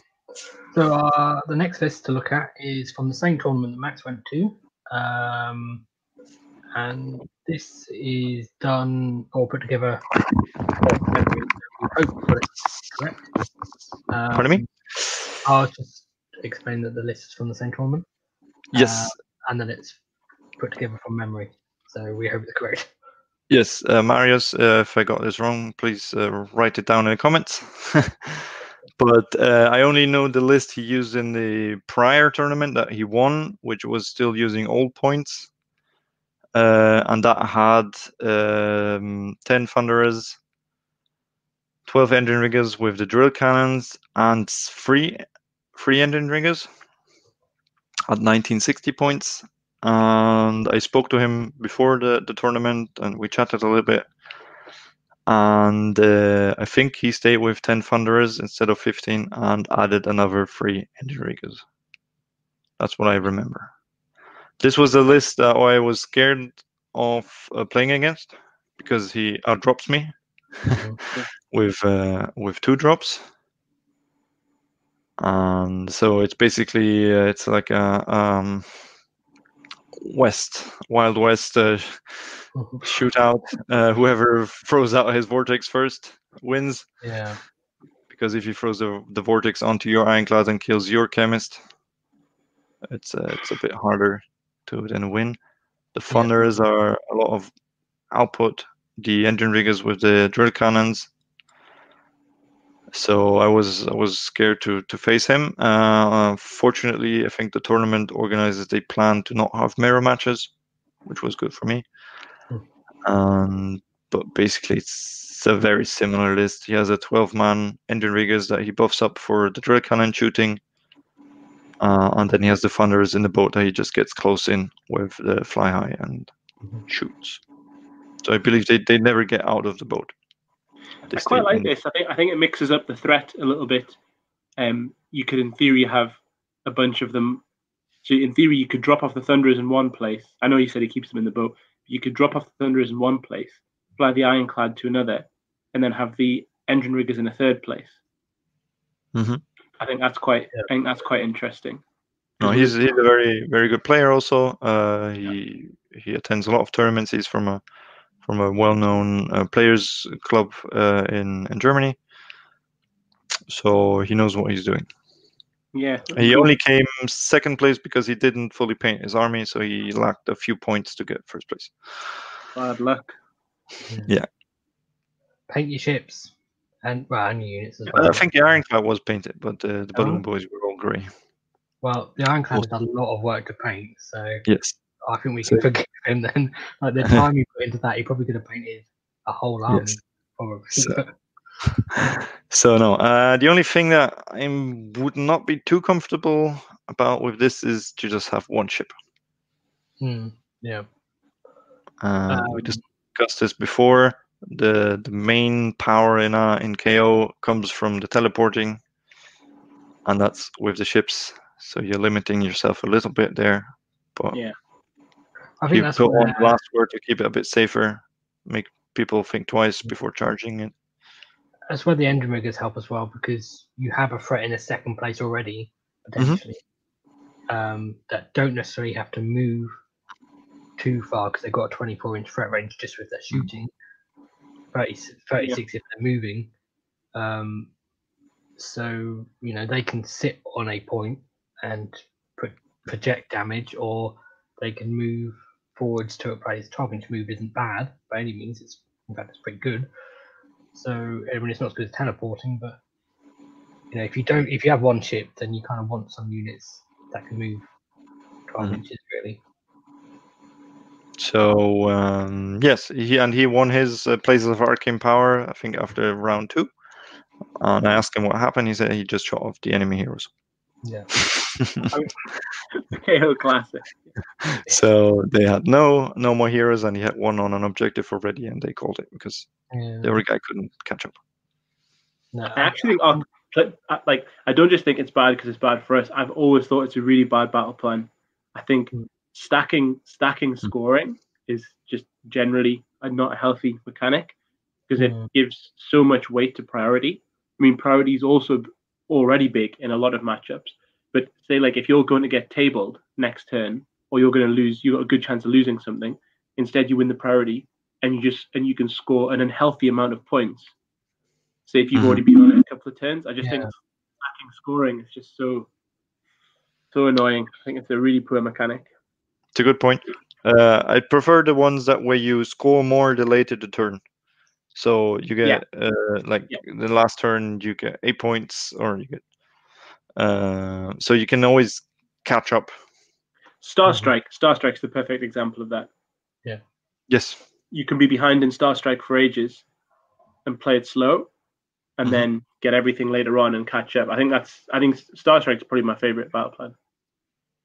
so uh, the next list to look at is from the same tournament that Max went to, um, and this is done or put together. We hope got it correct. Um, Pardon me? I'll just explain that the list is from the same tournament, Yes, uh, and then it's put together from memory. So we hope it's correct. Yes, uh, Marius. Uh, if I got this wrong, please uh, write it down in the comments. but uh, I only know the list he used in the prior tournament that he won, which was still using old points, uh, and that had um, ten thunderers, twelve Endrinriggers with the drill cannons, and three three Endrinriggers at 1960 points and I spoke to him before the, the tournament and we chatted a little bit. And uh, I think he stayed with 10 Thunderers instead of 15 and added another three Endrinriggers. That's what I remember. This was the list that I was scared of uh, playing against because he outdrops me with uh, with two drops. And so it's basically uh, it's like a um, West Wild West uh, shootout. Uh, whoever throws out his vortex first wins. Yeah. Because if he throws the, the vortex onto your ironclad and kills your chemist, it's uh, it's a bit harder to then win. The thunders are a lot of output. The Endrinriggers with the drill cannons. So I was I was scared to to face him. Uh, fortunately, I think the tournament organizers they plan to not have mirror matches, which was good for me. Um, but basically, it's a very similar list. He has a 12 man Endrinriggers that he buffs up for the drill cannon shooting. Uh, and then he has the thunders in the boat that he just gets close in with the fly high and Mhm. shoots. So I believe they, they never get out of the boat. They I quite like this. I think I think it mixes up the threat a little bit. Um, you could, in theory, have a bunch of them. So, in theory, you could drop off the thunderers in one place. I know you said he keeps them in the boat. But you could drop off the thunderers in one place, fly the ironclad to another, and then have the Endrinriggers in a third place. Mhm. I think that's quite. Yeah. I think that's quite interesting. No, he's he's a very very good player. Also, uh, he he attends a lot of tournaments. He's from a from a well known uh, players club uh, in in Germany, so he knows what he's doing. Yeah. He only came second place because he didn't fully paint his army, so he lacked a few points to get first place. bad luck. Yeah. Paint your ships and well, and your units as well. I think the ironclad was painted, but uh, the Oh. balloon boys were all grey. Well, the Ironclad has a lot of work to paint, so Yes. I think we So- can forgive him then. Like the time he put into that, he probably could have painted a whole army, Yes. probably. So- So no, uh, the only thing that I would not be too comfortable about with this is to just have one ship. Hmm, yeah. Uh, we Um, discussed this before. The the main power in uh, in KO comes from the teleporting, and that's with the ships. So you're limiting yourself a little bit there. But Yeah. I think you that's put on last word to keep it a bit safer, make people think twice before charging it. that's where the Endrinriggers help as well because you have a threat in a second place already potentially um, that don't necessarily have to move too far because they've got a 24 inch threat range just with their shooting. 30, 36 if they're moving. Um, so you know they can sit on a point and pro- project damage or they can move forwards to a place 12 inch move isn't bad by any means it's in fact it's pretty good so I mean, it's not as good as teleporting, but you know, if you don't, if you have one ship, then you kind of want some units that can move 12 Mhm. inches, really. So um, yes, he and he won his uh, places of arcane power. I think after round two. And I asked him what happened. He said he just shot off the enemy heroes. Yeah. KO classic. so they had no no more heroes, and he had one on an objective already, and they called it because yeah. the other guy couldn't catch up. No, actually pl- uh, like, I don't just think it's bad because it's bad for us. I've always thought it's a really bad battle plan. I think Mm. stacking stacking scoring is just generally a, not a healthy mechanic because it Mm. gives so much weight to priority. I mean, priority is also already big in a lot of matchups. But say like if you're going to get tabled next turn, or you're going to lose, you've got a good chance of losing something. Instead, you win the priority, and you just and you can score an unhealthy amount of points. Say if you've Mhm. already been on it a couple of turns, I just think Yeah. lacking scoring is just so so annoying. I think it's a really poor mechanic. It's a good point. Uh, I prefer the ones that where you score more the later the turn. So you get uh, like Yeah. the last turn you get eight points, or you get uh, so you can always catch up. Star Mhm. Strike, Star Strike's the perfect example of that. Yeah. Yes. You can be behind in Star Strike for ages and play it slow, and Mhm. then get everything later on and catch up. I think that's I think Star Strike's probably my favorite battle plan.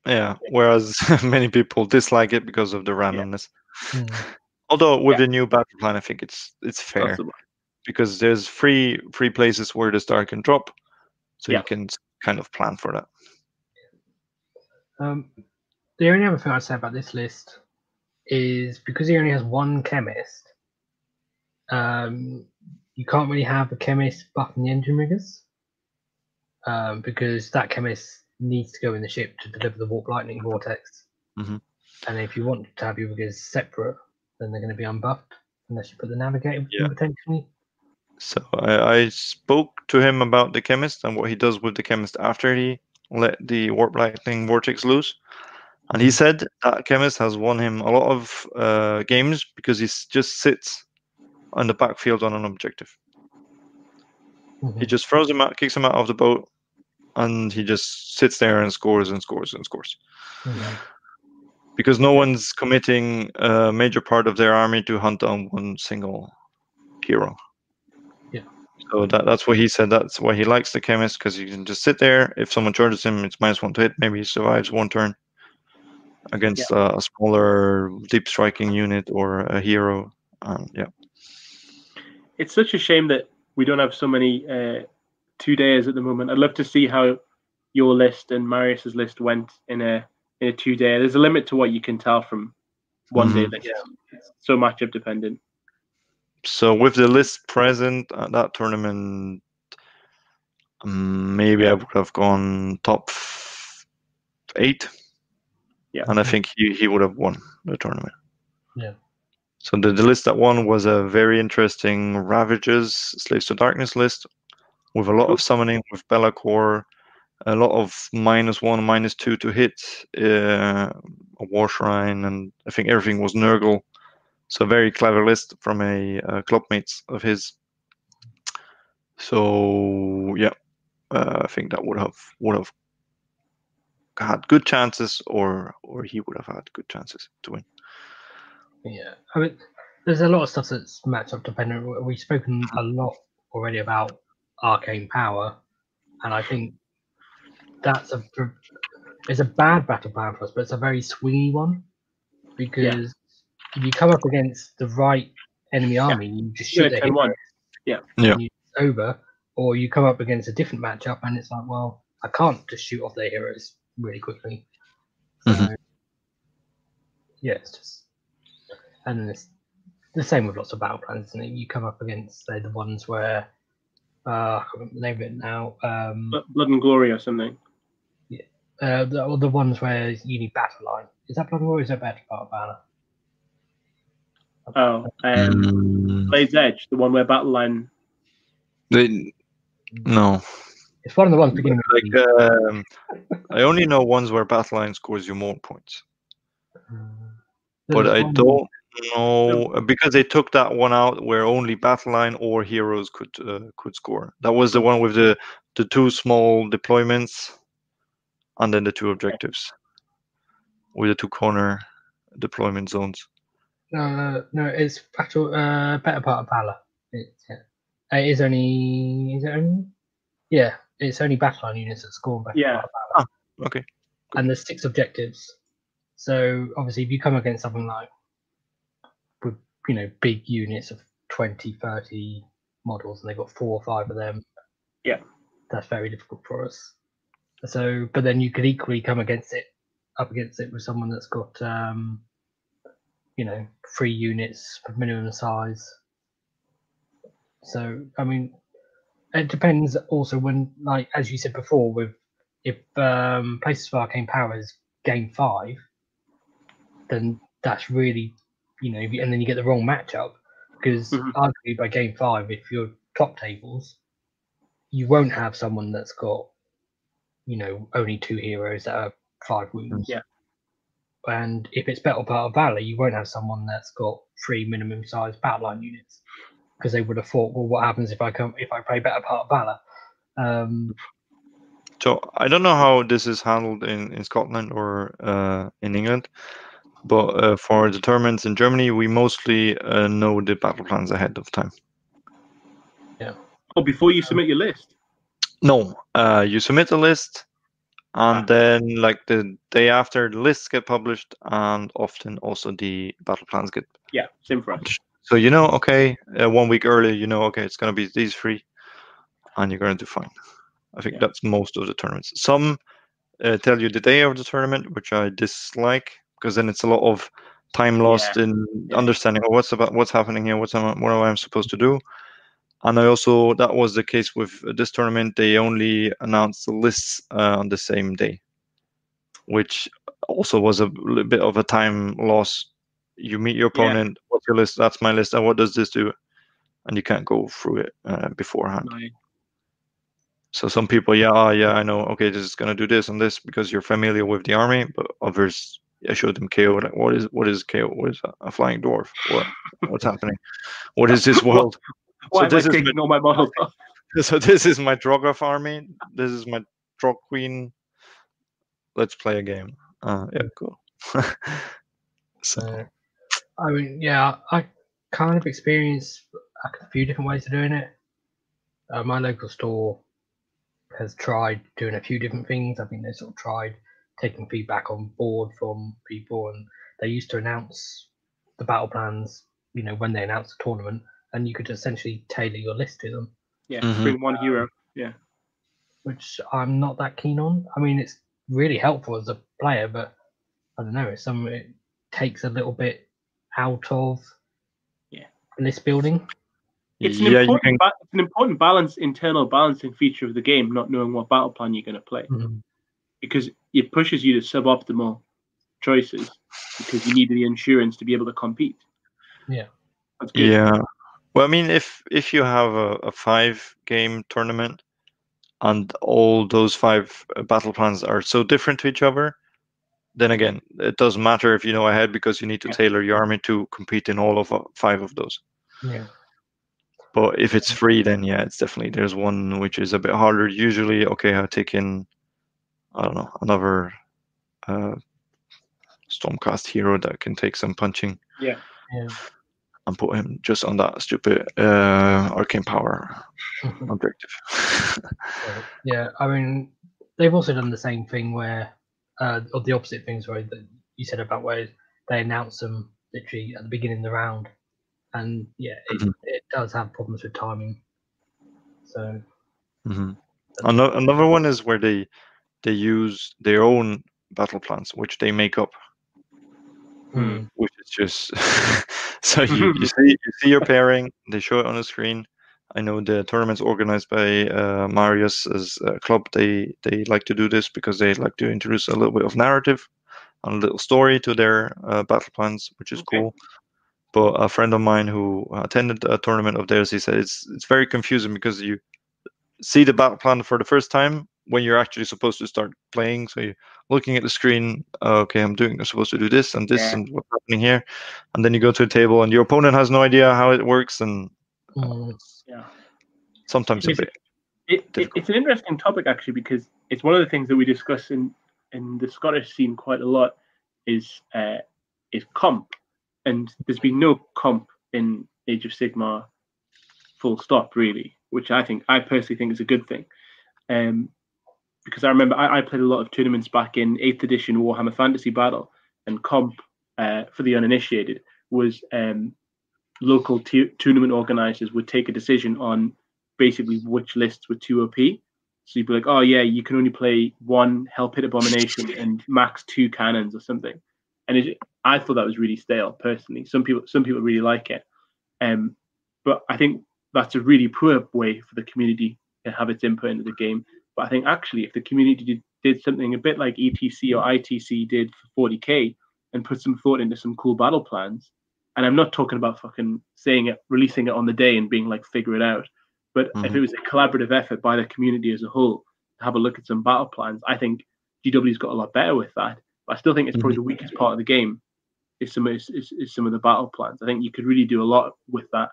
Yeah. Whereas many people dislike it because of the randomness. Mm. Although with Yeah. the new battle plan, I think it's it's fair That's the one. because there's free free places where the star can drop, so Yeah. you can kind of plan for that. Um, the only other thing I'd say about this list is because he only has one chemist, um, you can't really have a chemist buffing the Endrinriggers um, because that chemist needs to go in the ship to deliver the warp lightning vortex. Mhm. And if you want to have your riggers separate, then they're going to be unbuffed unless you put the navigator Yeah. potentially. So I, I spoke to him about the chemist and what he does with the chemist after he let the warp lightning vortex loose. And he Mhm. said that chemist has won him a lot of uh, games because he just sits on the backfield on an objective. He Mhm. just throws him out, kicks him out of the boat, and he just sits there and scores and scores and scores. Mhm. Because no one's committing a major part of their army to hunt down one single hero. Yeah. So that, that's what he said. That's why he likes the chemist because he can just sit there. If someone charges him, it's minus one to hit. Maybe he survives one turn against uh, a smaller deep striking unit or a hero. Um, yeah. It's such a shame that we don't have so many uh, two days at the moment. I'd love to see how your list and Marius's list went in a in a two day. There's a limit to what you can tell from one day. Mhm. Like, It's so matchup dependent. So with the list present at that tournament, um, maybe I would have gone top eight. Yeah. And I think he, he would have won the tournament. Yeah. So the, the list that won was a very interesting Ravages Slaves to Darkness list with a lot of summoning with Be'lakor, a lot of minus one, minus two to hit, uh, a War Shrine, and I think everything was Nurgle. So a very clever list from a uh, clubmates of his. So yeah, uh, I think that would have would have had good chances, or or he would have had good chances to win. Yeah, I mean, there's a lot of stuff that's matchup dependent. We've spoken a lot already about arcane power, and I think that's a it's a bad battle plan for us, but it's a very swingy one because if you come up against the right enemy army, you just Yeah, shoot their 10-1. Yeah. Yeah. it's over, or you come up against a different matchup and it's like, well, I can't just shoot off their heroes really quickly. So, Mhm. yeah, it's just and then it's the same with lots of battle plans, isn't it? You come up against say the ones where uh, I can't remember the name of it now. Um, Blood and Glory or something. Uh, the, or the ones where you need battle line. Is that Blood and Glory or is that Battle Part of Banner? Oh, um, Mm, Blade's Edge, the one where Battle Line. they, no, It's one of the ones beginning with like um, I only know ones where battle line scores you more points, but I don't know uh, because they took that one out where only battle line or heroes could uh, could score. That was the one with the the two small deployments, and then the two objectives with the two corner deployment zones. No, no, it's battle. Uh, better part of Valor. It's, yeah. It is only. Is it only? Yeah, it's only battle line units that score. Better Yeah. Part of Valor. Okay. And there's six objectives. So obviously, if you come against something like with you know big units of 20, 30 models, and they've got four or five of them. Yeah. That's very difficult for us. So, but then you could equally come against it, up against it with someone that's got, um, you know, three units of minimum size. So, I mean, it depends also when, like as you said before, with if um, Places of Arcane Power is game five, then that's really, you know, and then you get the wrong matchup because Mhm. arguably by game five, if you're top tables, you won't have someone that's got, you know, only two heroes that are five wounds. Yeah. And if it's Battle Part of Valor, you won't have someone that's got three minimum size battle line units because they would have thought, well, what happens if I come if I play Better Part of Valor? Um, So I don't know how this is handled in, in Scotland or uh, in England, but uh, for the tournaments in Germany, we mostly uh, know the battle plans ahead of time. Yeah. Oh, before you submit your list. No, uh, you submit a list, and Ah. then like the day after, the lists get published, and often also the battle plans get. Yeah, same for us. So you know, okay, uh, one week earlier, you know, okay, it's gonna be these three, and you're gonna do fine. I think Yeah. that's most of the tournaments. Some uh, tell you the day of the tournament, which I dislike because then it's a lot of time lost in Yeah. understanding oh, what's about what's happening here, what's what am I supposed to do. And I also that was the case with this tournament. They only announced the lists uh, on the same day, which also was a little bit of a time loss. You meet your Yeah. opponent. What's your list? That's my list. And what does this do? And you can't go through it uh, beforehand. My- So some people, yeah, ah, yeah, I know. Okay, this is gonna do this and this because you're familiar with the army. But others, I showed them KO. Like, what is what is KO? What is a, a flying dwarf? What what's happening? What is this world? Why am I this is taking all my models off? so this is my Drogoth army. This is my Drog Queen. Let's play a game. Uh, yeah, cool. so I mean, yeah, I kind of experienced a few different ways of doing it. Uh, my local store has tried doing a few different things. I think they sort of tried taking feedback on board from people, and they used to announce the battle plans, you know, when they announced the tournament, and you could essentially tailor your list to them, Yeah, Mhm. bring one hero. Yeah. which I'm not that keen on. I mean, it's really helpful as a player, but I don't know, it's some it takes a little bit out of Yeah. list building. It's an, yeah, you important can. ba- it's an important balance, internal balancing feature of the game, not knowing what battle plan you're going to play, because it pushes you to suboptimal choices because you need the insurance to be able to compete. Yeah. That's good. Yeah. Well, I mean, if if you have a, a five game tournament and all those five uh, battle plans are so different to each other, then again, it doesn't matter if you know ahead because you need to Yeah. tailor your army to compete in all of uh, five of those. Yeah. But if it's free, then yeah, it's definitely there's one which is a bit harder. Usually, okay, I take in, I don't know, another uh, Stormcast hero that can take some punching Yeah. Yeah. And put him just on that stupid uh, arcane power objective. So, yeah, I mean, they've also done the same thing where, uh, or the opposite things where that you said about where they announce them literally at the beginning of the round, and yeah, it, Mhm. it does have problems with timing. So hmm Another, another one is where they they use their own battle plans, which they make up, Hmm. mm, which is just so you, you see you see your pairing, they show it on the screen. I know the tournaments organized by uh, Marius's uh, club. They they like to do this because they like to introduce a little bit of narrative and a little story to their uh, battle plans, which is Okay. cool. But a friend of mine who attended a tournament of theirs, he said it's it's very confusing because you see the battle plan for the first time when you're actually supposed to start playing. So you're looking at the screen. uh, okay, I'm doing. I'm supposed to do this and this Yeah. and what's happening here, and then you go to a table and your opponent has no idea how it works, and mm, Yeah. sometimes a bit. It, it, it's an interesting topic actually because it's one of the things that we discuss in in the Scottish scene quite a lot is uh, is comp, and there's been no comp in Age of Sigmar, full stop really, which I think I personally think is a good thing, um, because I remember I, I played a lot of tournaments back in Eighth Edition Warhammer Fantasy Battle, and comp uh, for the uninitiated was um, local t- tournament organizers would take a decision on basically which lists were too OP. So you'd be like, oh yeah, you can only play one Hell Pit Abomination and max two cannons or something. And it, I thought that was really stale personally. Some people some people really like it. Um, but I think that's a really poor way for the community to have its input into the game. But I think actually, if the community did, did something a bit like ETC or ITC did for 40k and put some thought into some cool battle plans, and I'm not talking about fucking saying it, releasing it on the day and being like figure it out, but mm-hmm. if it was a collaborative effort by the community as a whole to have a look at some battle plans, I think GW's got a lot better with that. But I still think it's probably mm-hmm. the weakest part of the game is some is, is, is some of the battle plans. I think you could really do a lot with that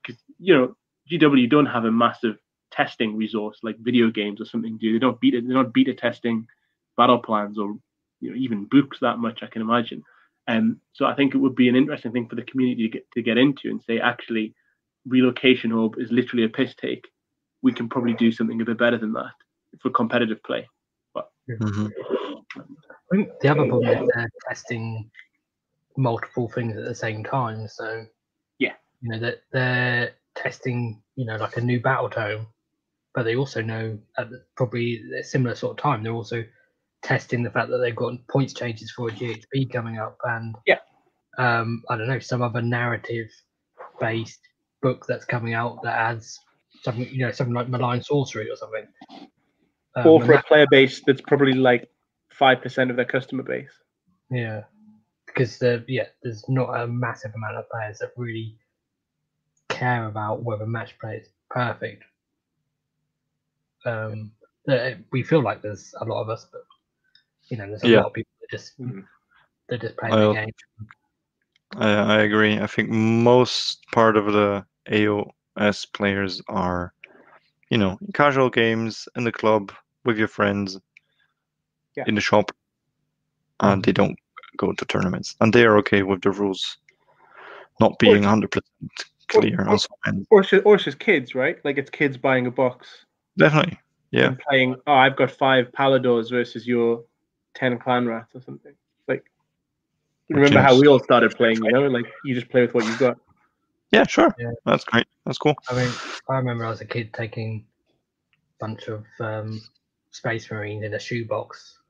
because you know GW don't have a massive testing resource like video games or something. Do they don't beat it? They're not beta testing battle plans or you know even books that much. I can imagine. And um, so I think it would be an interesting thing for the community to get to get into and say actually, Relocation Orb is literally a piss take. We can probably do something a bit better than that for competitive play. But mm-hmm. The other problem is they're testing multiple things at the same time. So yeah, you know that they're testing, you know, like a new battletome, but they also know at the, probably a similar sort of time they're also testing the fact that they've got points changes for a GHB coming up and yeah, um, I don't know some other narrative based book that's coming out that adds something, you know, something like malign sorcery or something. Um, or for a player base that's probably like five percent of their customer base. Yeah, because the yeah, there's not a massive amount of players that really care about whether match play is perfect. Um, we feel like there's a lot of us, but you know, there's a yeah. lot of people that just mm. they're just playing the game. I, I agree. I think most part of the AOS players are, you know, casual games in the club with your friends, yeah. in the shop, and they don't go to tournaments, and they are okay with the rules not being hundred percent clear. Or, or, or, it's or it's just kids, right? Like it's kids buying a box. Definitely, yeah. playing. Oh, I've got five Paladors versus your ten Clan Rats or something. Like, remember how we all started playing? You know, like you just play with what you've got. Yeah, sure. Yeah. That's great. That's cool. I mean, I remember as a kid taking a bunch of um, Space Marines in a shoebox,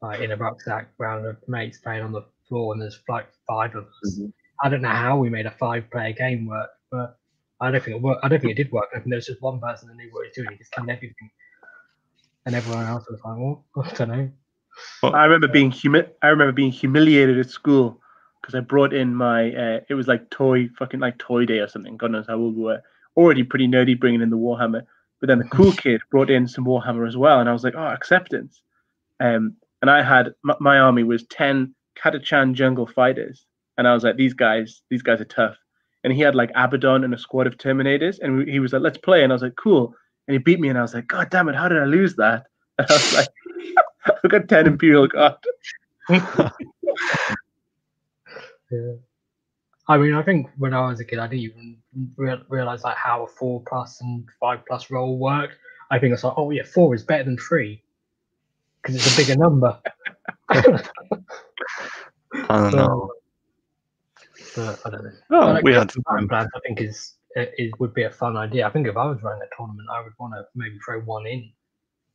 like in a rucksack, around of mates playing on the floor, and there's like five of us. Mm-hmm. I don't know how we made a five-player game work, but I don't think it worked. I don't think it did work. I think there was just one person that knew what he was doing. He just killed everything, and everyone else was like, "Well, I don't know." Well, I remember being humi- I remember being humiliated at school because I brought in my. Uh, it was like toy, fucking like toy day or something. God knows how old we were. Already pretty nerdy bringing in the Warhammer, but then the cool kid brought in some Warhammer as well, and I was like, "Oh, acceptance." Um, and I had my, my army was ten Catachan jungle fighters, and I was like, "These guys, these guys are tough." And he had like Abaddon and a squad of Terminators, and he was like, "Let's play," and I was like, "Cool." And he beat me, and I was like, "God damn it, how did I lose that?" And I was like. I've got 10 Imperial Guard. yeah. I mean, I think when I was a kid, I didn't even re- realize like how a four plus and five plus roll worked. I think I was like, oh yeah, four is better than three because it's a bigger number. I don't know. But I don't know. Oh, we had plans. I think is it would be a fun idea. I think if I was running a tournament, I would want to maybe throw one in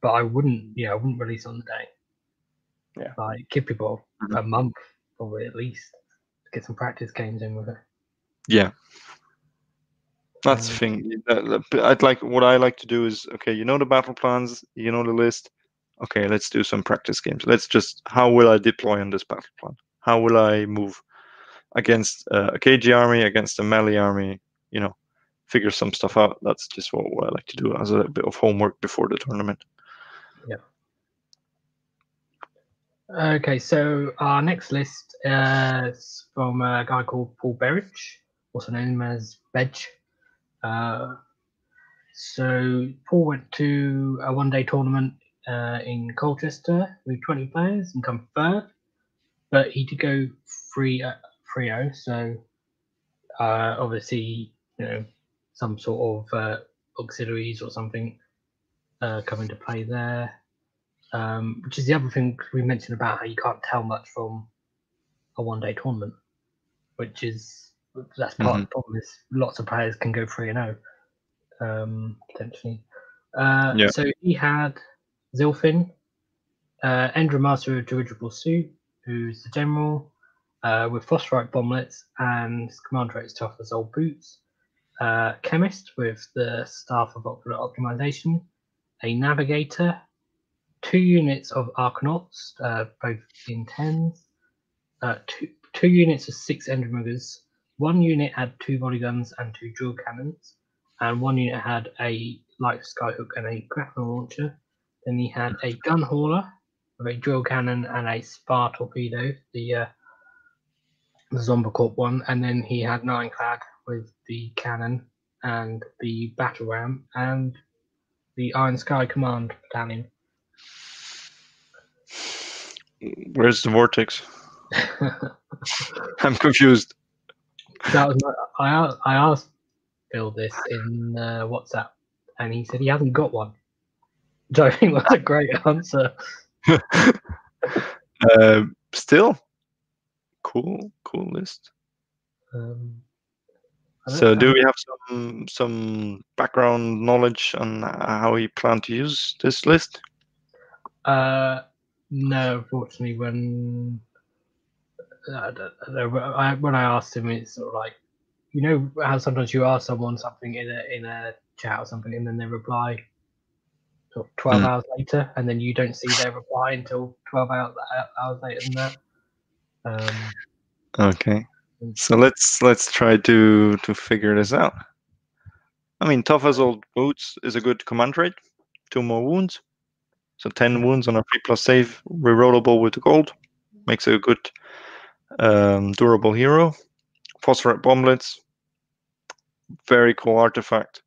but I wouldn't, yeah, I wouldn't release on the day. Yeah. Like give people mm-hmm. a month probably at least to get some practice games in with it. Yeah. That's um, the thing. I'd like what I like to do is okay. You know the battle plans. You know the list. Okay, let's do some practice games. Let's just how will I deploy on this battle plan? How will I move against uh, a KG army against a melee army? You know, figure some stuff out. That's just what, what I like to do as a bit of homework before the tournament. Yeah. Okay, so our next list is from a guy called Paul Berridge, also known as Bedge. Uh, so Paul went to a one-day tournament uh, in Colchester with 20 players and come third, but he did go free uh, 3 So uh, obviously, you know, some sort of uh, auxiliaries or something uh, come into play there. Um, which is the other thing we mentioned about how you can't tell much from a one day tournament, which is that's part mm-hmm. of the problem is lots of players can go three and zero oh, um, potentially. Uh, yeah. So he had Zilfin, uh, Endra of Dirigible Suit, who's the general uh, with phosphorite bomblets and command rates as old boots. uh, chemist with the staff of ocular optimization, a navigator, two units of arkanauts, uh, both in tens, uh, two, two units of six Endrinriggers. One unit had two body guns and two drill cannons, and one unit had a light skyhook and a grapnel launcher. Then he had a Gunhauler with a drill cannon and a spar torpedo, the the Zombicorp one, and then he had Nironclad with the cannon and the battle ram and the Iron Sky Command battalion. Where's the vortex? I'm confused. that was my, I I asked Bill this in uh, WhatsApp, and he said he hasn't got one. Which I think was a great answer. Uh, still, cool, cool list. Um, So, do we have some some background knowledge on how we plan to use this list? Uh, no, unfortunately, when I don't, know, I, when I asked him, it's sort of like you know how sometimes you ask someone something in a in a chat or something, and then they reply sort of twelve Mm. hours later, and then you don't see their reply until twelve hours hours later than that. Um, Okay, so let's let's try to to figure this out. I mean, tough as old boots is a good command rate. Two more wounds, so ten wounds on a three plus save, rerollable with the gold, makes a good um, durable hero. Phosphorite bomblets, very cool artifact.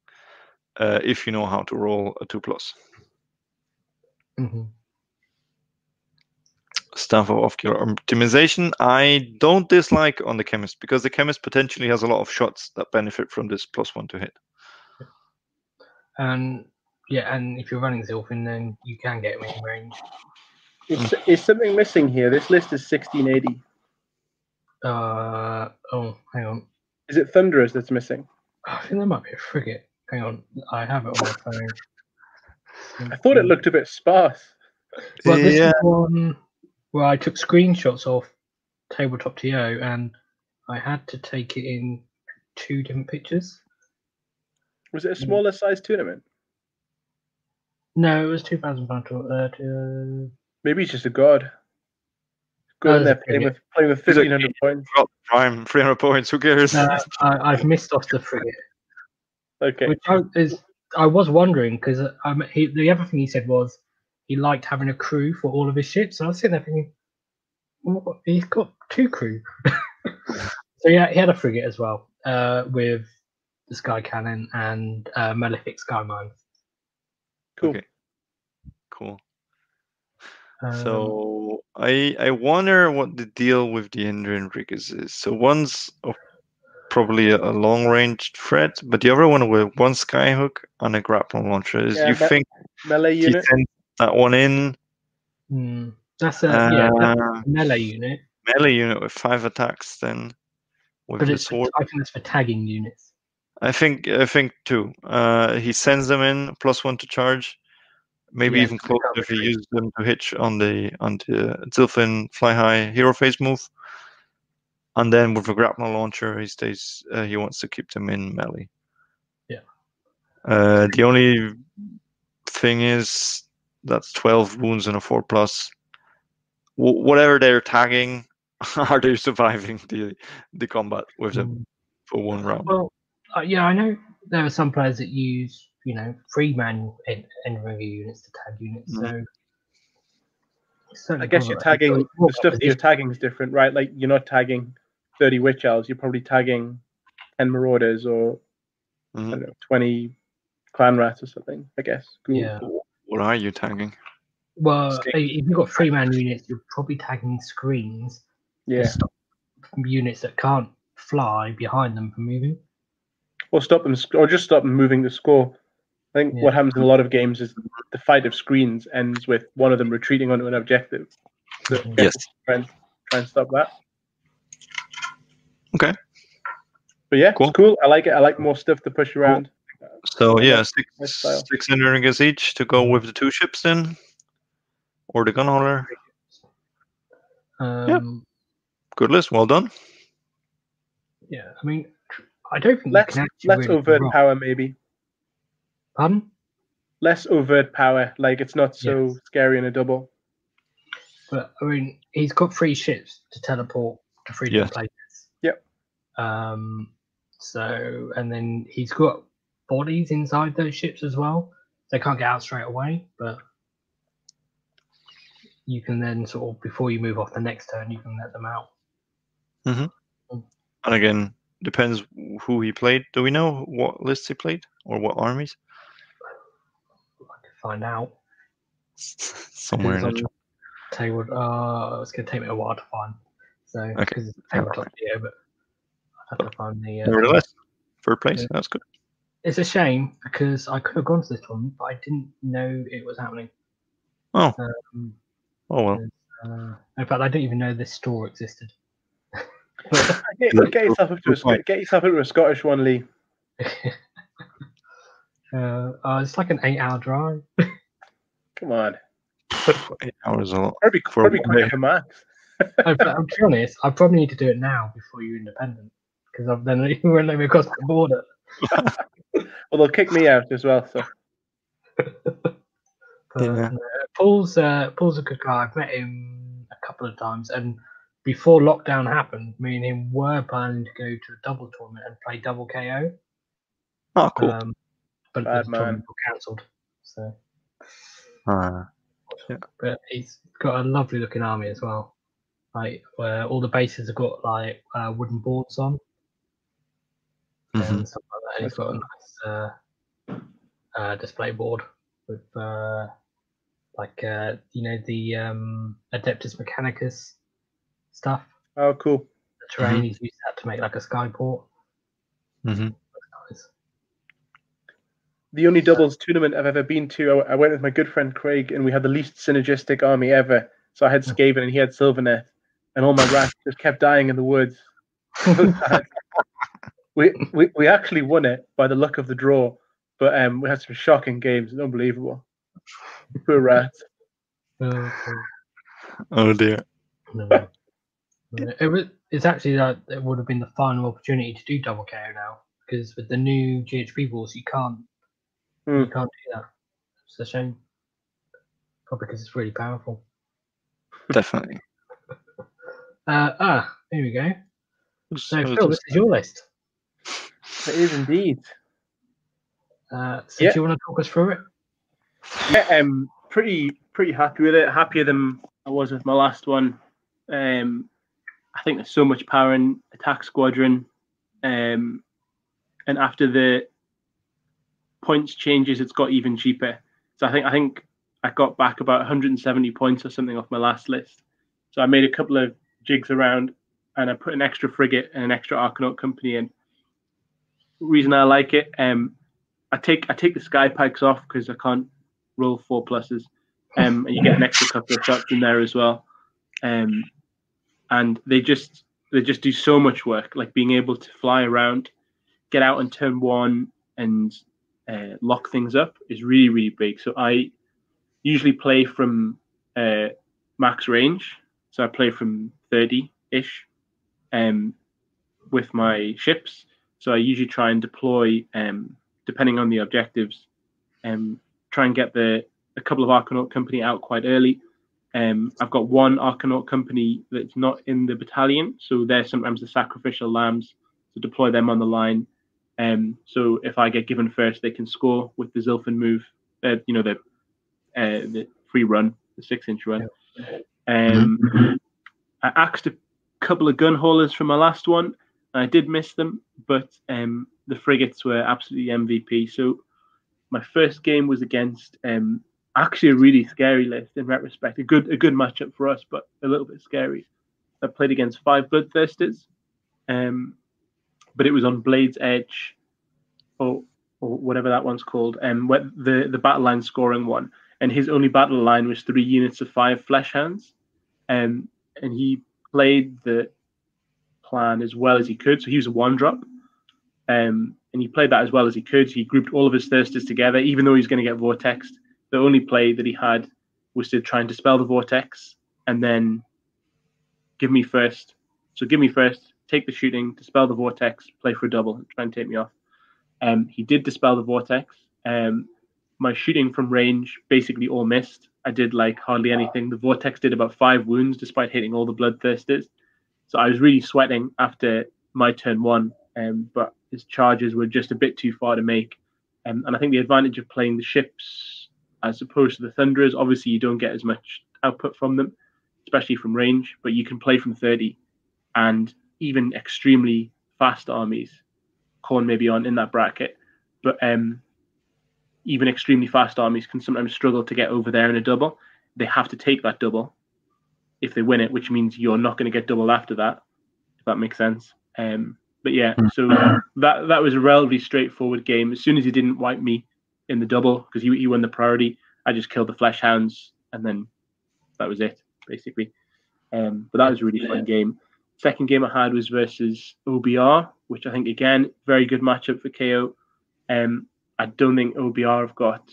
Uh, if you know how to roll a two plus. mhm. Staff of ocular optimization. I don't dislike on the chemist because the chemist potentially has a lot of shots that benefit from this plus one to hit. And yeah, and if you're running Zilfin, then you can get him in range. Is, is something missing here? This list is 1680. Uh, oh, hang on. Is it Thunderers that's missing? I think there might be a frigate. Hang on, I have it on my phone. I thought it looked a bit sparse. Well, this yeah, is one where I took screenshots of Tabletop TO and I had to take it in two different pictures. Was it a smaller size tournament? No, it was two thousand pound. Uh, Maybe he's just a god. Go Oh, in there there's playing with playing with 1500 points. got prime 300 points. Who cares? no, I, I've missed off the frigate, Okay. which I, is I was wondering because um, the other thing he said was he liked having a crew for all of his ships. And I was sitting there thinking, what? he's got two crew. so yeah, he had a frigate as well uh, with the Sky Cannon and uh, Malefic Sky Mine. Cool. Okay. Cool. Um, So I I wonder what the deal with the Endrinriggers is. So one's a, probably a, a long range threat, but the other one with one skyhook and a grapple launcher. Is Yeah, you that- think Melee unit. sends that one in Hmm. That's a yeah, that's uh, a melee unit, melee unit with five attacks, then with but it's for, sword? I think it's for tagging units. I think I think too. Uh, he sends them in plus one to charge, maybe Yeah, even closer if he uses them to hitch on the on the Zilfin fly high hero phase move. And then with a grapnel launcher, he stays. Uh, he wants to keep them in melee. Yeah. Uh, the only thing is that's twelve wounds and a four plus. Wh- whatever they're tagging, are they surviving the the combat with them Hmm. for one round? Well, uh, yeah, I know there are some players that use you know free man en- Endrinrigger units to tag units. Mm. So I guess you're tagging the stuff that you're tagging is different, right? Like you're not tagging 30 witch elves, you're probably tagging 10 marauders or I Mhm. don't know, 20 clan rats or something, I guess. Cool. Yeah. What are you tagging? Well, Escape. if you've got three man units, you're probably tagging screens to Yeah. stop units that can't fly behind them from moving. Or stop them, sc- or just stop them moving the score. I think Yeah. what happens in a lot of games is the fight of screens ends with one of them retreating onto an objective. So. Yes. try and, try and stop that. Okay. But yeah, Cool. it's cool. I like it. I like more stuff to push around. So yeah, nice six style. six ringgers each to go with the two ships then, or the gun hauler. Um, Good list. Well done. yeah, I mean, I don't think Less you can actually less overt rock. power, maybe. Pardon? Less overt power. Like it's not so Yes. scary in a double. But I mean, he's got three ships to teleport to three different Yes. places. Yep. Um. So, and then he's got bodies inside those ships as well. They can't get out straight away, but you can then sort of before you move off the next turn, you can let them out. Mm-hmm. And again, depends who he played. Do we know what lists he played or what armies? I can find out. Somewhere in the Because chat. on what, uh, it's going to take me a while to find. So, Okay. because it's tabletop video, but I have to find the. Uh, Nevertheless, third place. Yeah. That's good. It's a shame because I could have gone to this tournament, but I didn't know it was happening. Oh. Um, Oh well. uh, in fact, I didn't even know this store existed. Get, get yourself up to a good Sc- point. get yourself into a Scottish one, Lee. uh, uh, it's like an eight-hour drive. Come on. Eight hours a lot. Probably For probably one quicker day. for Max. Oh, I'm to be honest, I probably need to do it now before you're independent because I've then you won't let me across the border. Well, they'll kick me out as well. So But, Yeah. no, Paul's uh, Paul's a good guy. I've met him a couple of times, and before lockdown happened, me and him were planning to go to a double tournament and play double KO. Oh, cool. Um, but Bad the man. tournament got cancelled. So, Uh, but he's got a lovely looking army as well. Like where all the bases have got like uh, wooden boards on mhm. and stuff like that. And he's got a nice uh, uh, display board with uh, like uh, you know the um, Adeptus Mechanicus stuff. oh, cool. The terrain he's used that to make like a skyport. Mhm. Nice. The only doubles tournament I've ever been to, I, I went with my good friend Craig, and we had the least synergistic army ever. So I had Hmm. Skaven and he had Sylvaneth, and all my rats just kept dying in the woods. So sad. we, we we actually won it by the luck of the draw, but um, we had some shocking games. It's unbelievable. Poor rats. Uh, Oh dear. no. No, it was. It's actually that it would have been the final opportunity to do double KO now because with the new GHB rules you can't you Hmm. can't do that. It's a shame. Probably because it's really powerful. Definitely. Uh, ah, here we go. Who's- So Phil, this? this is your list. It is indeed. Uh, so Yeah. do you want to talk us through it? Yeah, um, pretty pretty happy with it. Happier than I was with my last one. Um, I think there's so much power in Attack Squadron, um, and after the points changes, it's got even cheaper. So I think I think I got back about 170 points or something off my last list. So I made a couple of jigs around, and I put an extra frigate and an extra Arkanaut company in. Reason I like it, um, I take I take the sky pikes off because I can't roll four pluses, um, and you get an extra couple of shots in there as well, um, and they just they just do so much work, like being able to fly around, get out on turn one, and uh, lock things up is really really big. So I usually play from uh, max range, so I play from thirty ish, um, with my ships. So I usually try and deploy, um, depending on the objectives, um, try and get the a couple of Arkanaut company out quite early. Um, I've got one Arkanaut company that's not in the battalion, so they're sometimes the sacrificial lambs to deploy them on the line. Um, so if I get given first, they can score with the Zilfin move. Uh, you know the uh, the free run, the six inch run. Um, I axed a couple of Gunhaulers from my last one. I did miss them, but um, the frigates were absolutely MVP. So my first game was against um, actually a really scary list in retrospect. A good a good matchup for us, but a little bit scary. I played against five bloodthirsters, um, but it was on Blade's Edge, or or whatever that one's called, um, where the the battle line scoring one, and his only battle line was three units of five flesh hounds, um, and he played the plan as well as he could. So he was a one drop, um, and he played that as well as he could. He grouped all of his thirsters together, even though he was going to get vortexed. The only play that he had was to try and dispel the vortex and then give me first. So give me first, take the shooting, dispel the vortex, play for a double, try and take me off. Um, he did dispel the vortex. Um, my shooting from range basically all missed. I did like hardly anything. The vortex did about five wounds despite hitting all the bloodthirsters. So I was really sweating after my turn one, um, but his charges were just a bit too far to make. Um, and I think the advantage of playing the ships as opposed to the Thunderers, obviously you don't get as much output from them, especially from range, but you can play from 30 and even extremely fast armies. Khorne maybe on in that bracket, but um, even extremely fast armies can sometimes struggle to get over there in a double. They have to take that double if they win it, which means you're not going to get double after that. If that makes sense. Um, but yeah, hmm. so that that was a relatively straightforward game. As soon as he didn't wipe me in the double because he, he won the priority, I just killed the flesh hounds and then that was it basically. Um, but that was a really fun game. Second game I had was versus OBR, which I think again very good matchup for KO. Um, I don't think OBR have got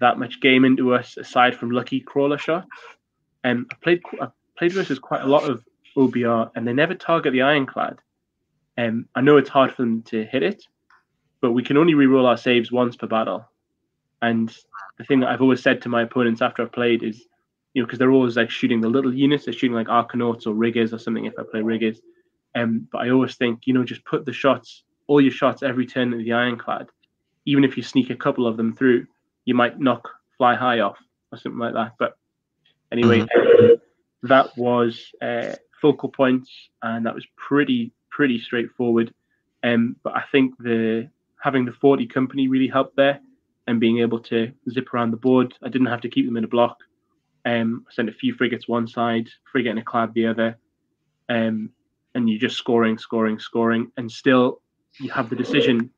that much game into us aside from lucky crawler shots. Um, I played I played versus quite a lot of OBR, and they never target the ironclad. Um, I know it's hard for them to hit it, but we can only re-roll our saves once per battle. And the thing that I've always said to my opponents after I've played is, you know, because they're always like shooting the little units, they're shooting like Arkanauts or Riggers or something if I play Riggers. Um, but I always think, you know, just put the shots, all your shots every turn of the ironclad. Even if you sneak a couple of them through, you might knock fly high off or something like that. But anyway, mm-hmm. that was uh, focal points, and that was pretty pretty straightforward. Um, but I think the having the 40 company really helped there and being able to zip around the board. I didn't have to keep them in a block. Um, I sent a few frigates one side, frigate and a clad the other. Um, and you're just scoring, scoring, scoring, and still you have the decision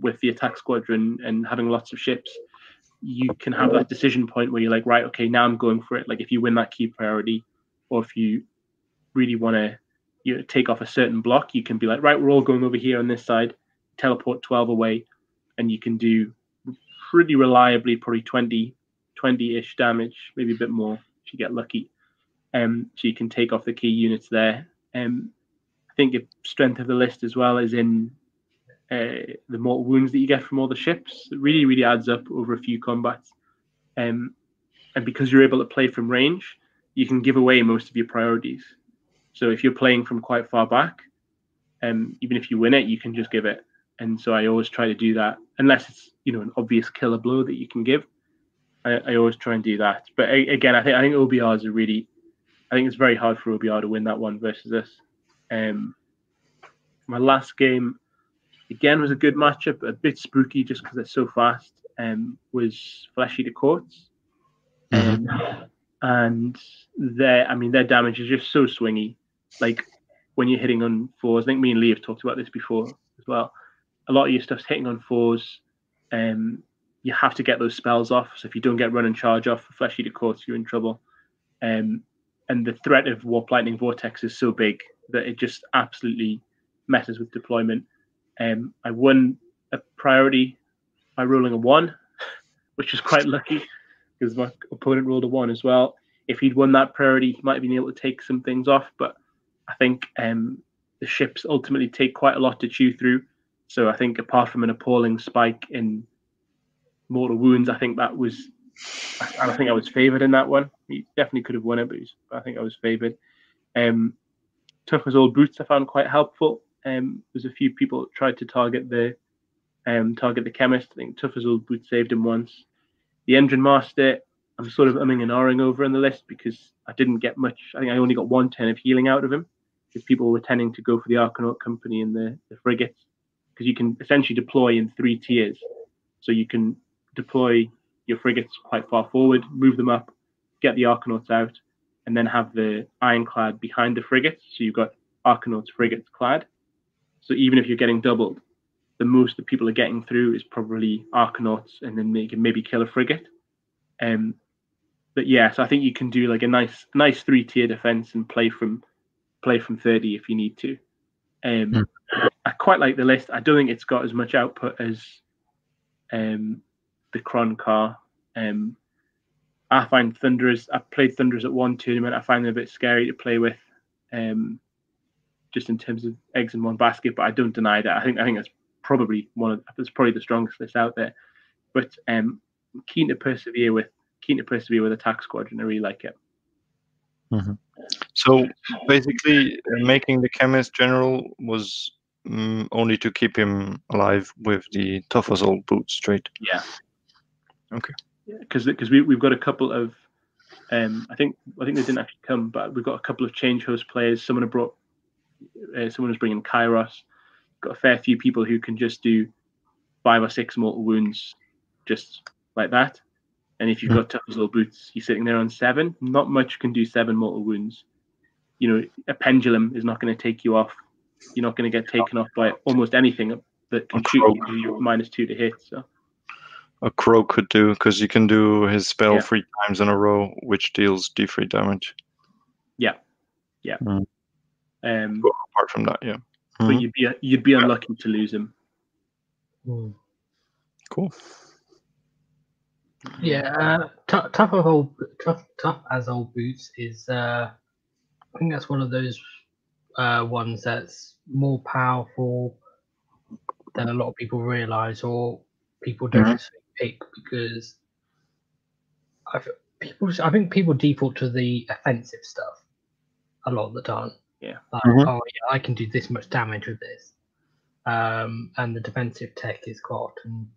with the attack squadron and having lots of ships. You can have that decision point where you're like, right, okay, now I'm going for it. Like if you win that key priority, or if you really want to you know, take off a certain block, you can be like, right, we're all going over here on this side, teleport 12 away, and you can do pretty reliably probably 20 20-ish damage, maybe a bit more if you get lucky. Um, so you can take off the key units there. Um, I think the strength of the list as well is in uh, the mortal wounds that you get from all the ships. It really, really adds up over a few combats. Um, and because you're able to play from range, you can give away most of your priorities. So if you're playing from quite far back, um, even if you win it, you can just give it. And so I always try to do that, unless it's you know an obvious killer blow that you can give. I, I always try and do that. But again, I think I think OBR is a really, I think it's very hard for OBR to win that one versus us. Um, my last game, again, was a good matchup, a bit spooky just because it's so fast. Um, was Flesh Eater Courts. Um, and their, I mean, their damage is just so swingy. Like when you're hitting on fours, I think me and Lee have talked about this before as well. A lot of your stuff's hitting on fours. Um, you have to get those spells off. So if you don't get run and charge off for Flesh Eater Courts, you're in trouble. Um, and the threat of Warp Lightning Vortex is so big that it just absolutely messes with deployment. Um, I won a priority by rolling a one, which was quite lucky because my opponent rolled a one as well. If he'd won that priority, he might have been able to take some things off, but I think um, the ships ultimately take quite a lot to chew through. So I think apart from an appalling spike in mortal wounds, I think that was, I, I think I was favoured in that one. He definitely could have won it, but I think I was favoured. Um, tough as old boots, I found quite helpful. Um, there's a few people tried to target the um, target the chemist. I think tough as old boots saved him once. The Endrinmaster, I'm sort of umming and ahhing over in the list because I didn't get much. I think I only got one turn of healing out of him because people were tending to go for the Arkanaut company and the, the frigates because you can essentially deploy in three tiers. So you can deploy your frigates quite far forward, move them up, get the Arkanauts out, and then have the ironclad behind the frigates. So you've got Arkanauts frigates clad. So even if you're getting doubled, the most that people are getting through is probably Arkanauts, and then they can maybe kill a frigate. Um, but yeah, so I think you can do like a nice, nice three tier defense and play from, play from thirty if you need to. Um, mm. I quite like the list. I don't think it's got as much output as um, the Kron car. Um, I find Thunderers. I played Thunderers at one tournament. I find them a bit scary to play with. Um, just in terms of eggs in one basket, but I don't deny that. I think I think that's probably one of that's probably the strongest list out there. But um, keen to persevere with keen to persevere with Attack Squadron. I really like it. Mm-hmm. So basically, uh, making the chemist general was mm, only to keep him alive with the tough as old boots straight. Yeah. Okay. Because yeah, because we we've got a couple of um I think I think they didn't actually come, but we've got a couple of change host players. Someone have brought uh, someone who's bringing Kairos. Got a fair few people who can just do five or six mortal wounds just like that. And if you've got tough as old boots, you're sitting there on seven. Not much can do seven mortal wounds. You know, a pendulum is not going to take you off. You're not going to get taken off by almost anything that can shoot you. Minus two to hit. So a crow could do because you can do his spell yeah. three times in a row, which deals d3 damage. Yeah, yeah. Mm. Um, but apart from that, yeah. But mm. you'd be you'd be unlucky to lose him. Mm. Cool. Yeah, uh, t- tough of old tough tough as old boots is. Uh, I think that's one of those uh, ones that's more powerful than a lot of people realize, or people don't mm-hmm. pick because I people. I think people default to the offensive stuff a lot of the time. Yeah. Like, mm-hmm. oh yeah, I can do this much damage with this, um, and the defensive tech is quite often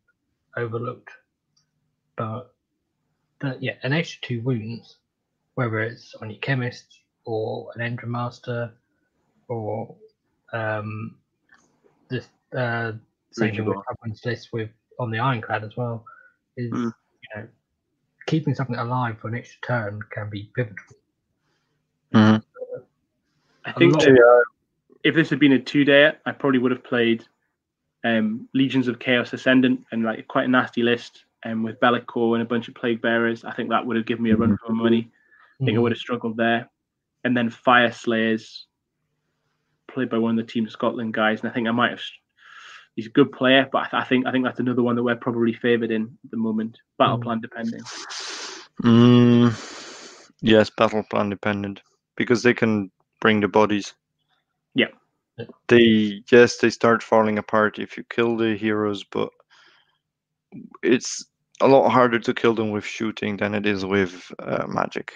overlooked. But, but yeah, an extra two wounds, whether it's on your chemist or an Endrinmaster or um, this uh, same thing with this with on the ironclad as well, is mm. you know keeping something alive for an extra turn can be pivotal. Mm-hmm. I think that, uh, if this had been a two day, I probably would have played um, Legions of Chaos Ascendant and like quite a nasty list um, with Be'lakor and a bunch of Plague Bearers. I think that would have given me a run for my money. I think I would have struggled there. And then Fyreslayers, played by one of the Team Scotland guys, and I think I might have. He's a good player, but I, th- I think I think that's another one that we're probably favoured in at the moment. Battle mm. plan depending. Mm, yes, battle plan dependent because they can bring the bodies. Yeah. They yes, they start falling apart if you kill the heroes, but it's a lot harder to kill them with shooting than it is with uh, magic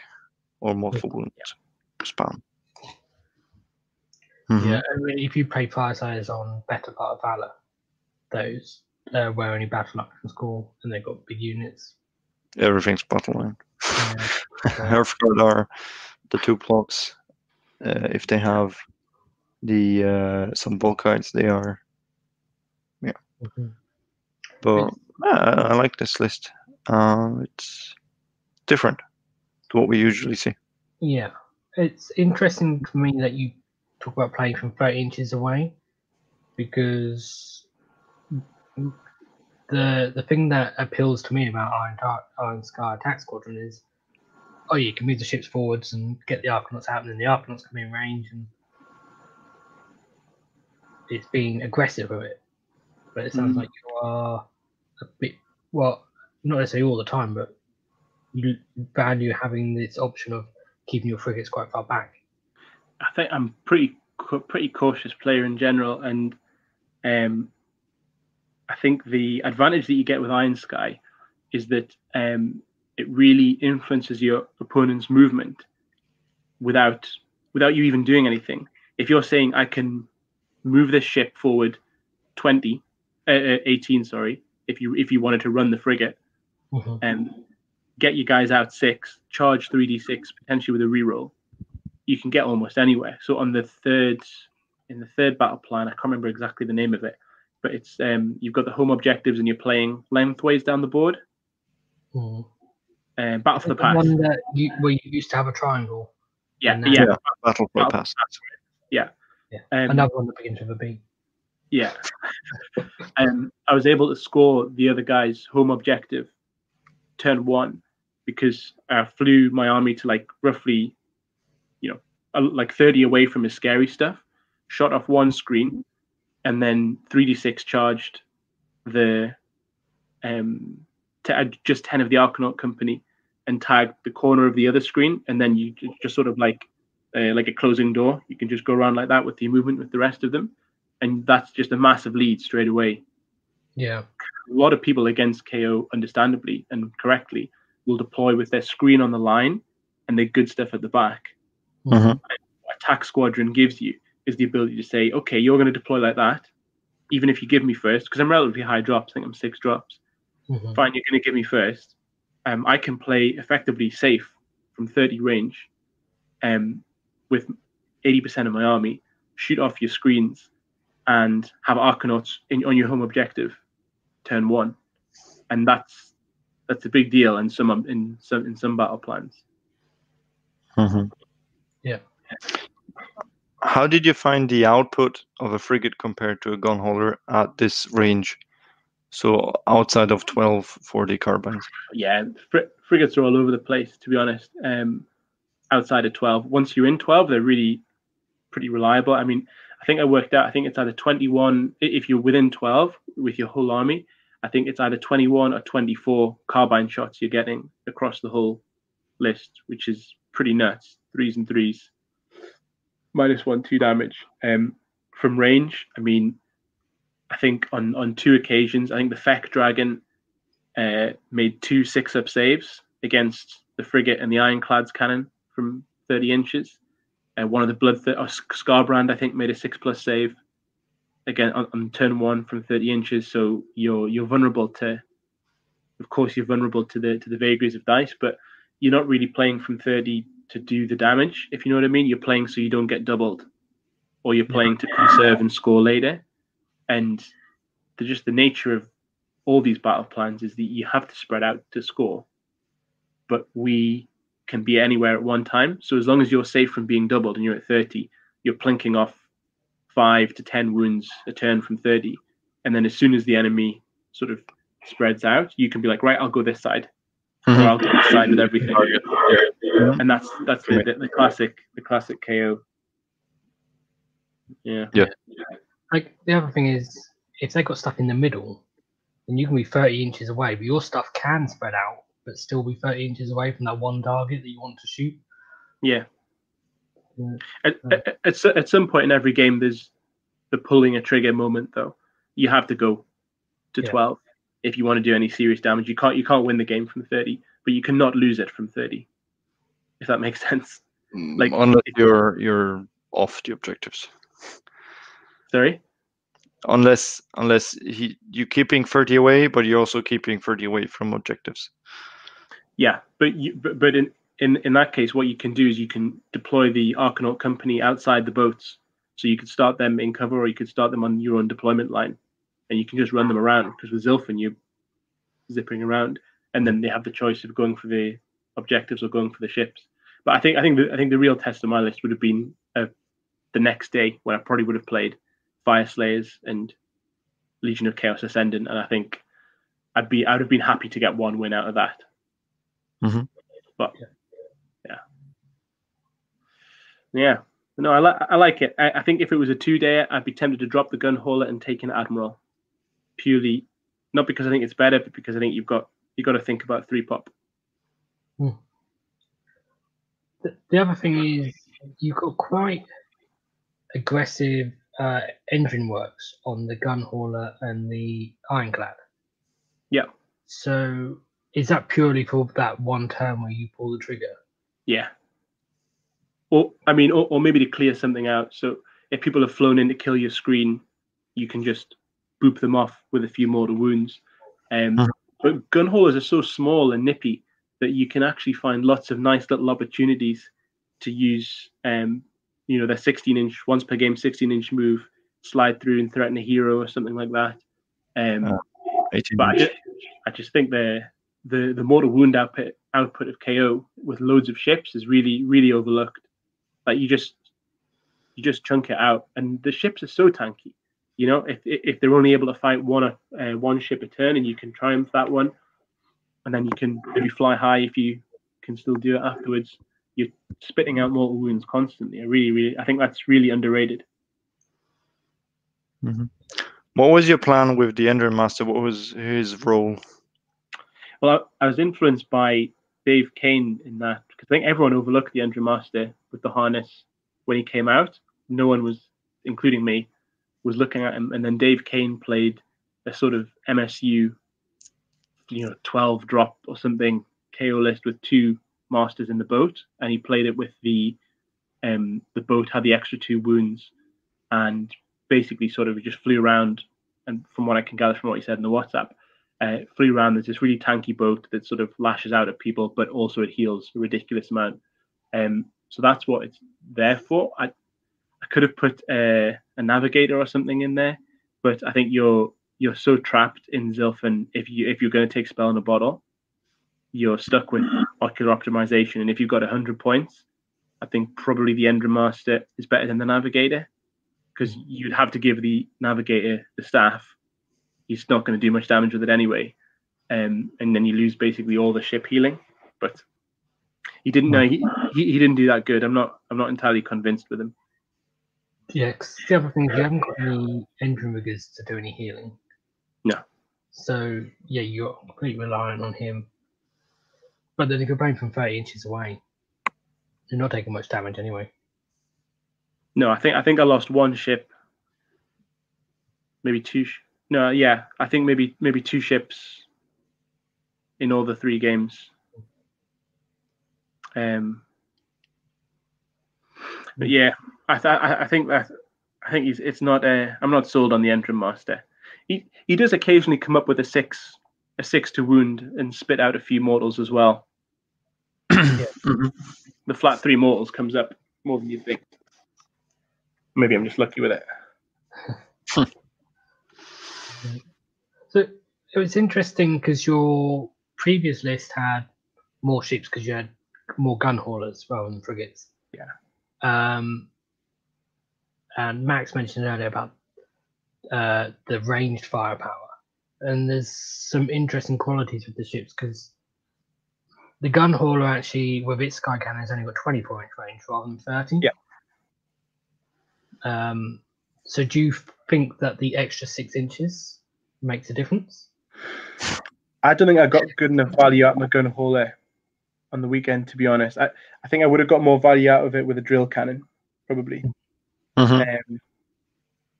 or multiple wound yeah. spam. Mm-hmm. Yeah, I mean, if you play Fyreslayers on Better Part of Valor, those uh, where only battle line can score and they've got big units. Everything's battle line. Yeah. Hearthguard are the two blocks. Uh, if they have the uh, some Volkites, they are. Yeah. Mm-hmm. But uh, I like this list. Uh, it's different to what we usually see. Yeah, it's interesting for me that you talk about playing from 30 inches away because the the thing that appeals to me about Iron, Iron Sky Attack Squadron is oh, you can move the ships forwards and get the Arkanauts out, and then the Arkanauts come in range, and it's being aggressive with it. But it sounds mm. like you are a bit well, not necessarily all the time, but you value having this option of keeping your frigates quite far back. I think I'm pretty pretty cautious player in general, and um, I think the advantage that you get with Iron Sky is that um, it really influences your opponent's movement without without you even doing anything. If you're saying I can move this ship forward 20, uh, uh 18, sorry, if you if you wanted to run the frigate mm-hmm. and get you guys out six, charge 3d6 potentially with a reroll, you can get almost anywhere. So on the third in the third battle plan, I can't remember exactly the name of it, but it's um you've got the home objectives and you're playing lengthways down the board. Mm-hmm. Um, Battle for the, the Past. One that you, where you used to have a triangle. Yeah, yeah. yeah. Battle for the Past. Yeah. Yeah. Um, Another one that begins with a B. Yeah. um, I was able to score the other guy's home objective turn one because I flew my army to like roughly, you know, like 30 away from his scary stuff, shot off one screen, and then 3d6 charged the um to add just 10 of the Arkanaut company and tag the corner of the other screen. And then you just sort of like uh, like a closing door. You can just go around like that with the movement with the rest of them, and that's just a massive lead straight away. Yeah. A lot of people against KO, understandably and correctly, will deploy with their screen on the line and their good stuff at the back. Mhm. Attack squadron gives you is the ability to say, okay, you're going to deploy like that, even if you give me first, because I'm relatively high drops. I think I'm six drops. Mhm. Fine, you're going to give me first. Um, I can play effectively safe from 30 range, um, with 80% of my army, shoot off your screens, and have Arkanauts in, on your home objective, turn one, and that's that's a big deal in some in some in some battle plans. Mhm. Yeah. How did you find the output of a frigate compared to a Gunhauler at this range? So outside of 12 40 carbines. yeah, fr- frigates are all over the place, to be honest. Um, outside of 12, once you're in 12, they're really pretty reliable. I mean, I think I worked out, I think it's either 21, if you're within 12 with your whole army, I think it's either 21 or 24 carbine shots you're getting across the whole list, which is pretty nuts. Threes and threes, minus one, two damage. Um, from range, I mean, I think on, on two occasions, I think the Feck Dragon uh, made two six up saves against the frigate and the ironclad's cannon from 30 inches. Uh, one of the blood th- or Skarbrand, I think, made a six plus save again on, on turn one from 30 inches. So you're you're vulnerable to, of course, you're vulnerable to the to the vagaries of dice, but you're not really playing from 30 to do the damage. If you know what I mean, you're playing so you don't get doubled, or you're playing to conserve and score later. And the, just the nature of all these battle plans is that you have to spread out to score, but we can be anywhere at one time. So as long as you're safe from being doubled and you're at 30, you're plinking off five to 10 wounds a turn from 30. And then as soon as the enemy sort of spreads out, you can be like, right, I'll go this side, or Mhm. I'll go this side with everything. And that's that's the, the, the classic the classic KO. Yeah. Yeah. Like the other thing is, if they got stuff in the middle, then you can be 30 inches away, but your stuff can spread out, but still be 30 inches away from that one target that you want to shoot. Yeah. Yeah. At, at, at, at some point in every game, there's the pulling a trigger moment, though. You have to go to Yeah. 12 if you want to do any serious damage. You can't you can't win the game from 30, but you cannot lose it from 30. If that makes sense. Hmm, like, unless you're you're off the objectives. Sorry. Unless unless he you keeping 30 away, but you're also keeping 30 away from objectives. Yeah, but you but, but in, in in that case, what you can do is you can deploy the Arkanaut company outside the boats, so you could start them in cover, or you could start them on your own deployment line, and you can just run them around. Because with Zilfin, you're zipping around, and then they have the choice of going for the objectives or going for the ships. But I think I think the, I think the real test of my list would have been uh, the next day when I probably would have played Fyreslayers and Legion of Chaos Ascendant, and I think I'd be I'd have been happy to get one win out of that. Mm-hmm. But yeah, yeah. No, I like I like it. I, I think if it was a two day, I'd be tempted to drop the Gunhauler and take an admiral, purely not because I think it's better, but because I think you've got you have got to think about three pop. Hmm. The, the other thing is, you've got quite aggressive uh, Endrinworks on the Gunhauler and the ironclad. Yeah. So is that purely for that one turn where you pull the trigger? Yeah. Or I mean, or, or maybe to clear something out. So if people have flown in to kill your screen, you can just boop them off with a few mortal wounds. Um, Mhm. But Gunhaulers are so small and nippy that you can actually find lots of nice little opportunities to use, um, you know, their 16 inch once per game 16 inch move, slide through and threaten a hero or something like that. Um, Uh, but I just, I just think the the the mortal wound output output of KO with loads of ships is really really overlooked. Like you just you just chunk it out, and the ships are so tanky. You know, if if they're only able to fight one uh, one ship a turn, and you can triumph that one, and then you can maybe fly high if you can still do it afterwards. You're spitting out mortal wounds constantly. I really, really, I think that's really underrated. Mm-hmm. What was your plan with the Endrinmaster? What was his role? Well, I, I was influenced by Dave Kane in that because I think everyone overlooked the Endrin Master with the harness when he came out. No one was, including me, was looking at him. And then Dave Kane played a sort of MSU, you know, 12 drop or something KO list with two masters in the boat, and he played it with the um the boat had the extra two wounds, and basically sort of just flew around. And from what I can gather from what he said in the WhatsApp, uh, flew around. There's this really tanky boat that sort of lashes out at people, but also it heals a ridiculous amount. Um, so that's what it's there for. I I could have put uh, a navigator or something in there, but I think you're you're so trapped in Zilfin if you if you're going to take spell in a bottle, you're stuck with ocular optimization. And if you've got hundred points, I think probably the Endrin Master is better than the navigator because you'd have to give the navigator the staff. He's not going to do much damage with it anyway, um, and then you lose basically all the ship healing. But he didn't know he, he, he didn't do that good. I'm not I'm not entirely convinced with him. Yeah, 'cause the other thing is you haven't got any riggers to do any healing. No. So yeah, you're completely reliant on him. But then if you're playing from 30 inches away, you're not taking much damage anyway. No, I think I think I lost one ship, maybe two. Sh- no, yeah, I think maybe maybe two ships in all the three games. Um, but yeah, I th- I I think that I think he's it's not. Uh, I'm not sold on the Endrin Master. He he does occasionally come up with a six a six to wound and spit out a few mortals as well. Mhm. The flat three mortals comes up more than you think. Maybe I'm just lucky with it. So it was interesting because your previous list had more ships because you had more Gunhaulers rather than frigates. Yeah. Um, and Max mentioned earlier about uh, the ranged firepower, and there's some interesting qualities with the ships because the Gunhauler actually, with its sky cannon, has only got 24 inch range rather than 30. Yeah. Um, so do you think that the extra six inches makes a difference? I don't think I got good enough value out of my Gunhauler on the weekend, to be honest. I, I think I would have got more value out of it with a drill cannon, probably. Mhm. Um,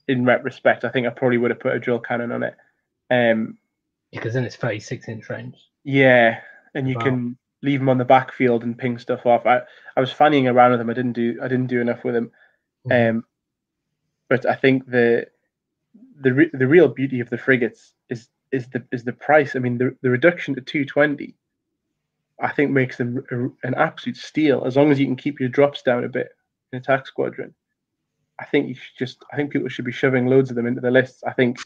in retrospect, I think I probably would have put a drill cannon on it. Um, Because then it's 36 inch range. yeah, and you Wow. can leave them on the backfield and ping stuff off. I, I was fannying around with them. I didn't do I didn't do enough with them. Mhm. Um, but I think the the re- the real beauty of the frigates is is the is the price. I mean, the, the reduction to two twenty, I think makes them a, an absolute steal. As long as you can keep your drops down a bit in attack squadron, I think you should just. I think people should be shoving loads of them into the lists. I think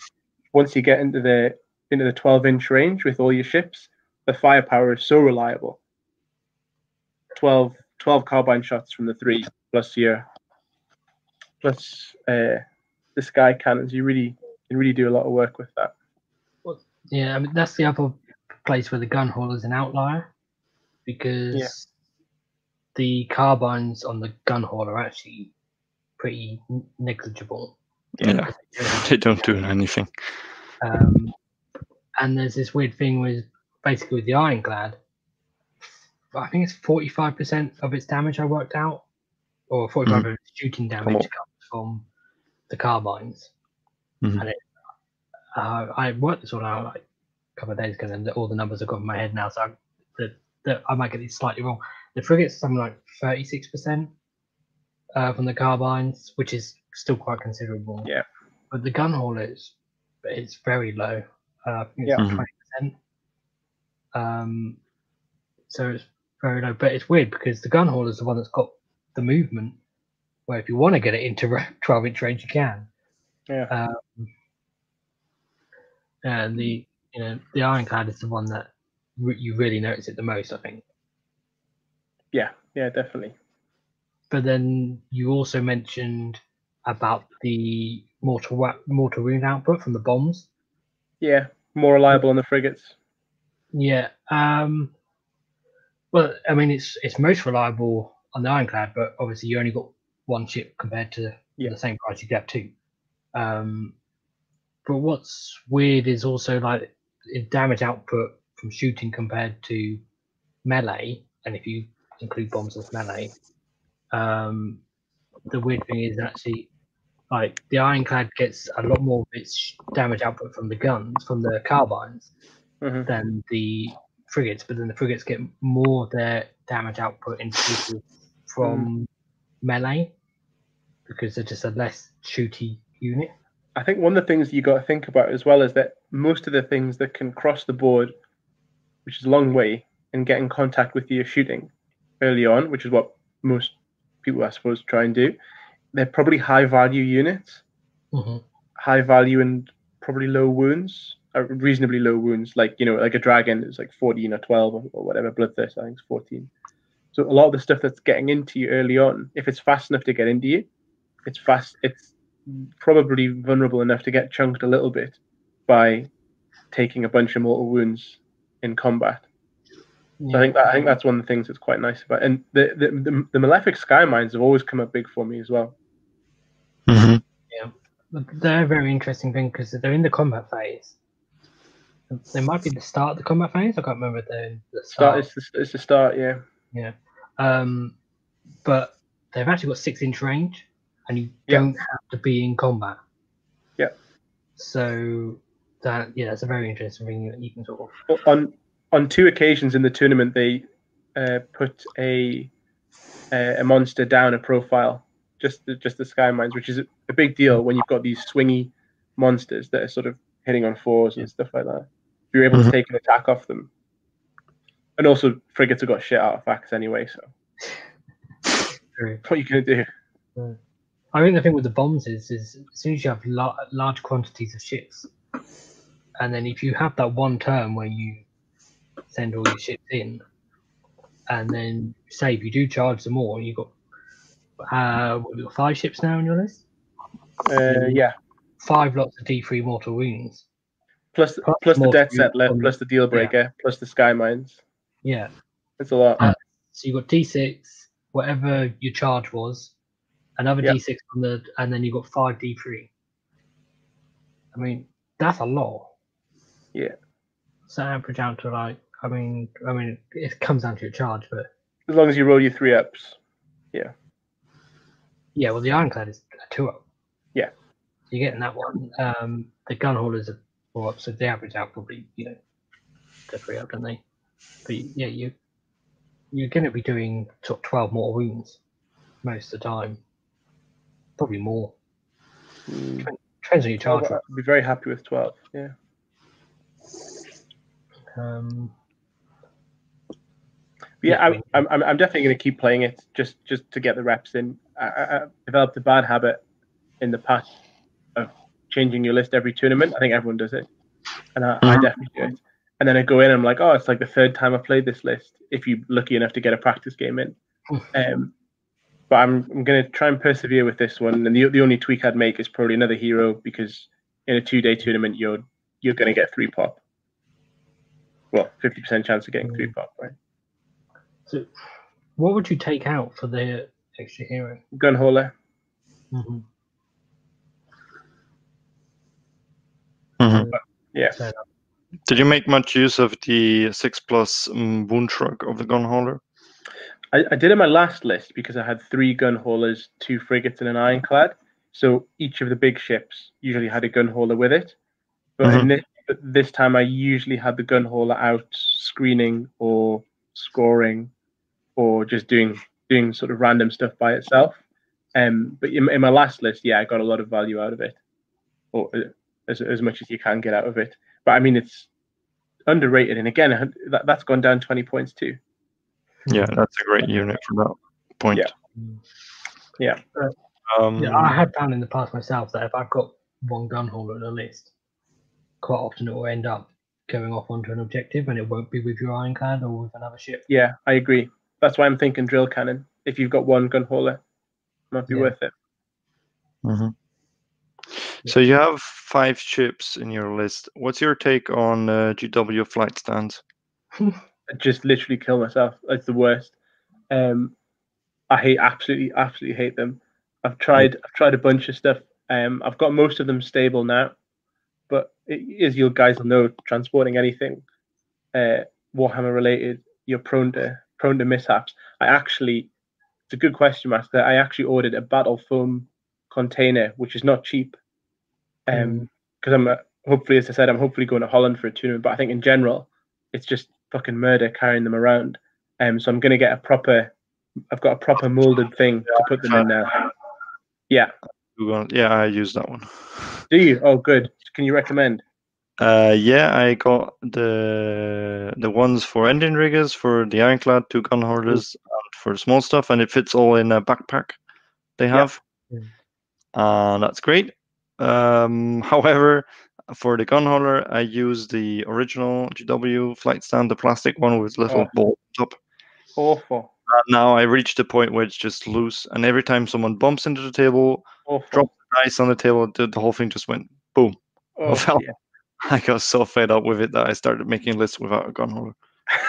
once you get into the into the twelve inch range with all your ships, the firepower is so reliable. 12, 12 carbine shots from the three plus your plus uh, the sky cannons. You really can really do a lot of work with that. Yeah, I mean that's the other place where the Gunhauler is an outlier because the carbines on the Gunhauler are actually pretty negligible. Yeah, they don't do anything. Um, and there's this weird thing with basically with the ironclad. I think it's 45% of its damage I worked out, or 45 of its shooting damage comes from the carbines. Mhm. And it, uh, I worked this all out like a couple of days ago, and all the numbers have got in my head now, so I, the, the, I might get these slightly wrong. The frigates something like 36% uh, from the carbines, which is still quite considerable. Yeah. But the Gunhaulers, it's very low. Uh, I think it's Yeah. like Mhm. 20%. Um, so it's very low. But it's weird because the Gunhauler is the one that's got the movement, where if you want to get it into 12 inch range, you can. Yeah. Um, and the you know the ironclad is the one that re- you really notice it the most, I think. Yeah, yeah, definitely. But then you also mentioned about the mortar wa- mortar wound output from the bombs. Yeah, more reliable on the frigates. Yeah. Um, well, I mean, it's it's most reliable on the ironclad, but obviously you only got one ship compared to Yeah. the same price. You have two. Um, but what's weird is also like damage output from shooting compared to melee, and if you include bombs as melee, um, the weird thing is actually like the ironclad gets a lot more of its damage output from the guns, from the carbines, Mhm. than the frigates. But then the frigates get more of their damage output in from melee because they're just a less shooty unit. I think one of the things you got to think about as well is that most of the things that can cross the board, which is a long way, and get in contact with you shooting early on, which is what most people, I suppose, try and do, they're probably high value units, Mhm. high value and probably low wounds, or reasonably low wounds. Like you know, like a dragon is like 14 or 12 or, or whatever. Bloodthirst, I think, is 14. So a lot of the stuff that's getting into you early on, if it's fast enough to get into you, it's fast. It's probably vulnerable enough to get chunked a little bit by taking a bunch of mortal wounds in combat. So I think that, I think that's one of the things that's quite nice about. And the the, the, the malefic sky mines have always come up big for me as well. Mhm. But they're a very interesting thing because they're in the combat phase. They might be the start of the combat phase. I can't remember if the Start start. it's the, it's the start, yeah. Yeah. Um, but they've actually got six inch range and you Yeah. don't have to be in combat. Yeah. So that yeah, that's a very interesting thing that you can sort of on on two occasions in the tournament, they uh, put a uh, a monster down a profile, just the, just the sky mines, which is a, a big deal when you've got these swingy monsters that are sort of hitting on fours and stuff like that. You're able Mhm. to take an attack off them, and also frigates have got shit out of artifacts anyway. So what are you gonna do? I think the thing with the bombs is, is as soon as you have lar- large quantities of ships, and then if you have that one turn where you send all your ships in, and then say if you do charge them all, you got uh, what, you got five ships now on your list, Uh, yeah, five lots of D three mortal wounds. plus Plus plus the death set left, plus the deal breaker, plus the sky mines. Yeah, It's a lot. Uh, so you've got D six, whatever your charge was, another Yeah. D six on the, and then you've got five D three. I mean, that's a lot. Yeah. So average out to like, I mean, I mean, it comes down to your charge, but As long as you roll your three ups. yeah, Yeah, well, the ironclad is a two up. Yeah. You're getting that one. Um, the Gunhaulers are four up, so they average out probably, you know, to three up, don't they? But yeah, you you're going to be doing sort of twelve more wounds most of the time, probably more. Mm. Depends on your charge. I'd be very happy with twelve. Yeah. Um, Yeah, Yeah, I mean- I'm, I'm, I'm definitely going to keep playing it just, just to get the reps in. I, I, developed a bad habit in the past of changing your list every tournament. I think everyone does it, and I, I Mhm. definitely do it. And then I go in, and I'm like, oh, it's like the third time I played this list. If you're lucky enough to get a practice game in, um, but I'm, I'm going to try and persevere with this one. And the, the only tweak I'd make is probably another hero because in a two day tournament, you're you're going to get three pop. Well, fifty percent chance of getting three pop, right? So, what would you take out for the extra hero? Gunhauler. Mm-hmm. Mhm. Yeah. Did you make much use of the six plus um, wound truck of the Gunhauler? I, I did in my last list because I had three Gunhaulers, two frigates, and an ironclad. So each of the big ships usually had a Gunhauler with it. But in this, but this time, I usually had the Gunhauler out screening or scoring, or just doing doing sort of random stuff by itself. Um, but in, in my last list, yeah, I got a lot of value out of it, or uh, as as much as you can get out of it. But I mean, it's underrated, and again, that, that's gone down twenty points too. Yeah, that's a great unit from that point. Yeah. Yeah. Um, yeah, I have found in the past myself that if I've got one Gunhauler on a list, quite often it will end up going off onto an objective and it won't be with your ironclad or with another ship. Yeah, I agree. That's why I'm thinking drill cannon. If you've got one Gunhauler, might be Yeah. worth it. mhm. So you have five ships in your list. What's your take on uh, GW flight stands? I just literally kill myself. It's the worst. Um, I hate absolutely, absolutely hate them. I've tried, I've tried a bunch of stuff. Um, I've got most of them stable now, but it, as you guys will know, transporting anything uh, Warhammer related, you're prone to prone to mishaps. I actually, it's a good question, Master. I actually ordered a battle foam container, which is not cheap. Um, because I'm uh, hopefully, as I said, I'm hopefully going to Holland for a tournament. But I think in general, it's just fucking murder carrying them around. Um, so I'm gonna get a proper. I've got a proper molded thing to put them in now. Yeah. Yeah, I use that one. Do you? Oh, good. Can you recommend? Uh, yeah, I got the the ones for Endrinriggers, for the ironclad, two Gunhaulers, and for small stuff, and it fits all in a backpack they have. Yeah. And that's great. Um, however, for the Gunhauler, I use the original GW flight stand, the plastic one with little Oh. ball top. Awful. And now I reached the point where it's just loose, and every time someone bumps into the table, Awful. Drop ice on the table, the, the whole thing just went boom. Oh, fell. yeah. I got so fed up with it that I started making lists without a Gunhauler.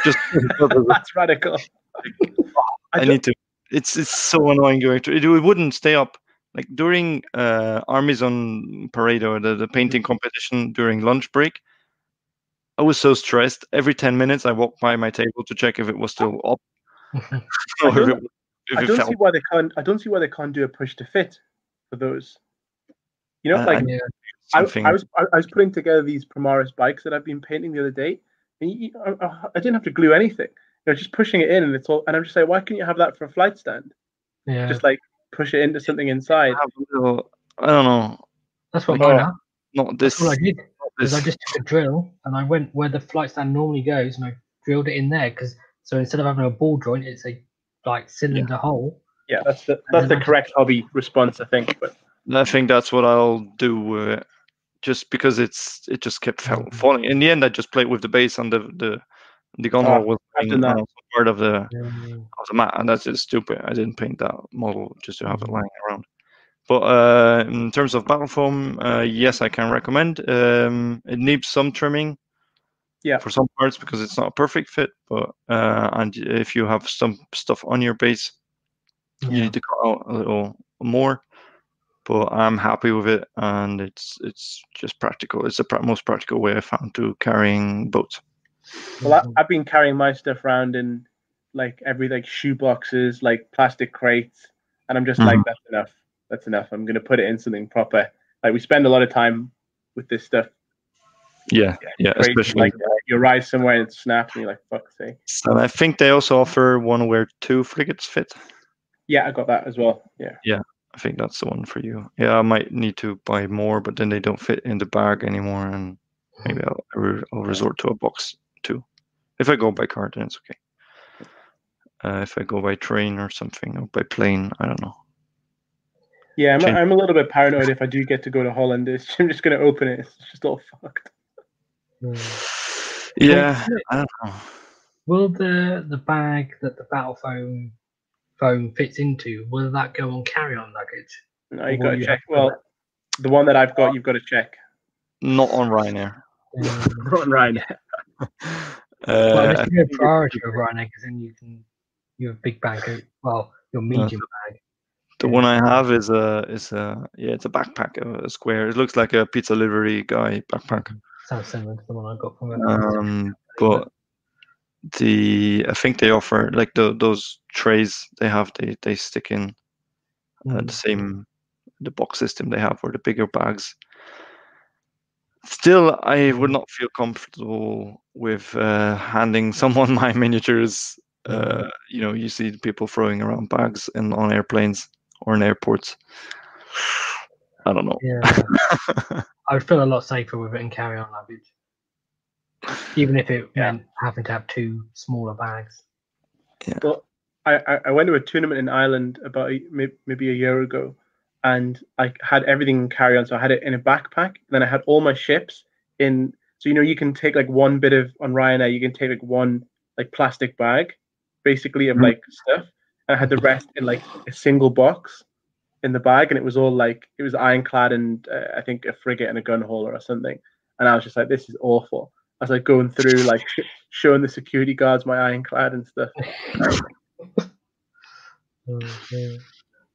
Just That's radical. I don't- need to. It's it's so annoying going to. It, it wouldn't stay up. Like during uh, armies on parade or the, the painting competition during lunch break, I was so stressed. Every ten minutes, I walked by my table to check if it was still up I or if don't- it, if I don't fell. see why they can't. I don't see why they can't do a push to fit for those. You know, Uh, like yeah. I, Something. I was I, I was putting together these Primaris bikes that I've been painting the other day, and you, I, I- I didn't have to glue anything. You know, just pushing it in, and it's all. And I'm just like, why can't you have that for a flight stand? yeah. Just like push it into something inside. have little- I don't know. That's what Oh, mine are. Not this. That's all I did. not Because I just took a drill and I went where the flight stand normally goes and I drilled it in there. Because so instead of having a ball joint, it's a like cylinder hole. Yeah, that's the that's the correct hobby response, I think. But I think that's what I'll do with it, just because it's it just kept Mhm. falling. In the end, I just played with the base and the the the gun hole was I've being, done that. uh, part of the Um, of the mat, and that's just stupid. I didn't paint that model just to have it Mhm. lying around. But uh, in terms of battle foam, uh, yes, I can recommend. Um, it needs some trimming, Yeah. for some parts because it's not a perfect fit. But uh, and if you have some stuff on your base, you need to cut out a little more. But I'm happy with it, and it's it's just practical. It's the pra- most practical way I found to carrying boats. well, I, I've been carrying my stuff around in like every like shoe boxes, like plastic crates, and I'm just like, Mhm. that's enough. That's enough. I'm gonna put it in something proper. Like we spend a lot of time with this stuff. Yeah, yeah, Crates, especially. like uh, you arrive somewhere and it snaps, and you're like, fuck sake. and I think they also offer one where two frigates fit. Yeah, I got that as well. Yeah. Yeah. I think that's the one for you. Yeah, I might need to buy more, but then they don't fit in the bag anymore, and maybe I'll, re- I'll resort to a box too. If I go by car, then it's okay. Uh, if I go by train or something, or by plane, I don't know. Yeah, I'm, Change- I'm a little bit paranoid if I do get to go to Holland. It's, I'm just going to open it. It's just all fucked. Yeah. Yeah, I don't know. Will the the bag that the battle foam foam fits into will that go on carry on luggage? No, you Or got to check. have to- Well, the one that I've got, you've got to check. Not on Ryanair. Um, Not right. Uh, well, I just give it think priority over Ryanair because then you can you have a big bag. of- Well, your medium bag. The one I have is a is a yeah, it's a backpack, a, a square. It looks like a pizza delivery guy backpack. Sounds similar to the one I got from it. Um, but the I think they offer like the those trays they have they they stick in uh, Mm. the same the box system they have or the bigger bags. Still, I would not feel comfortable with uh, handing someone my miniatures. Uh, you know, you see people throwing around bags in on airplanes or in airports. I don't know. Yeah, I would feel a lot safer with it in carry on luggage, even if it Yeah. meant having to have two smaller bags. Well, I, I- I went to a tournament in Ireland about a, maybe a year ago, and I had everything in carry on. So I had it in a backpack. And then I had all my ships in. So you know, you can take like one bit of on Ryanair. You can take like one like plastic bag, basically of Mhm. like stuff. And I had the rest in like a single box in the bag, and it was all like it was ironclad and uh, I think a frigate and a Gunhauler or something. And I was just like, this is awful. I like going through like sh- showing the security guards my ironclad and stuff. Yeah.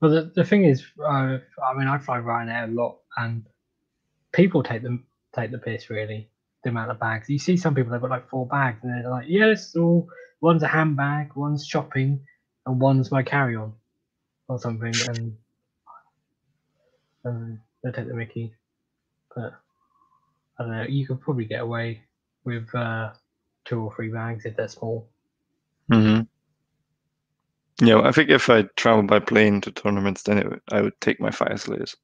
But the, the thing is, uh, I mean, I fly Ryanair a lot, and people take them take the piss. Really, the amount of bags. You see some people they've got like four bags, and they're like, "Yeah, it's all one's a handbag, one's shopping, and one's my carry-on, or something." And um, they take the Mickey, but I don't know. You could probably get away with uh, two or three bags if they're small. hmm Yeah, I think if I travel by plane to tournaments, then it, I would take my Fyreslayers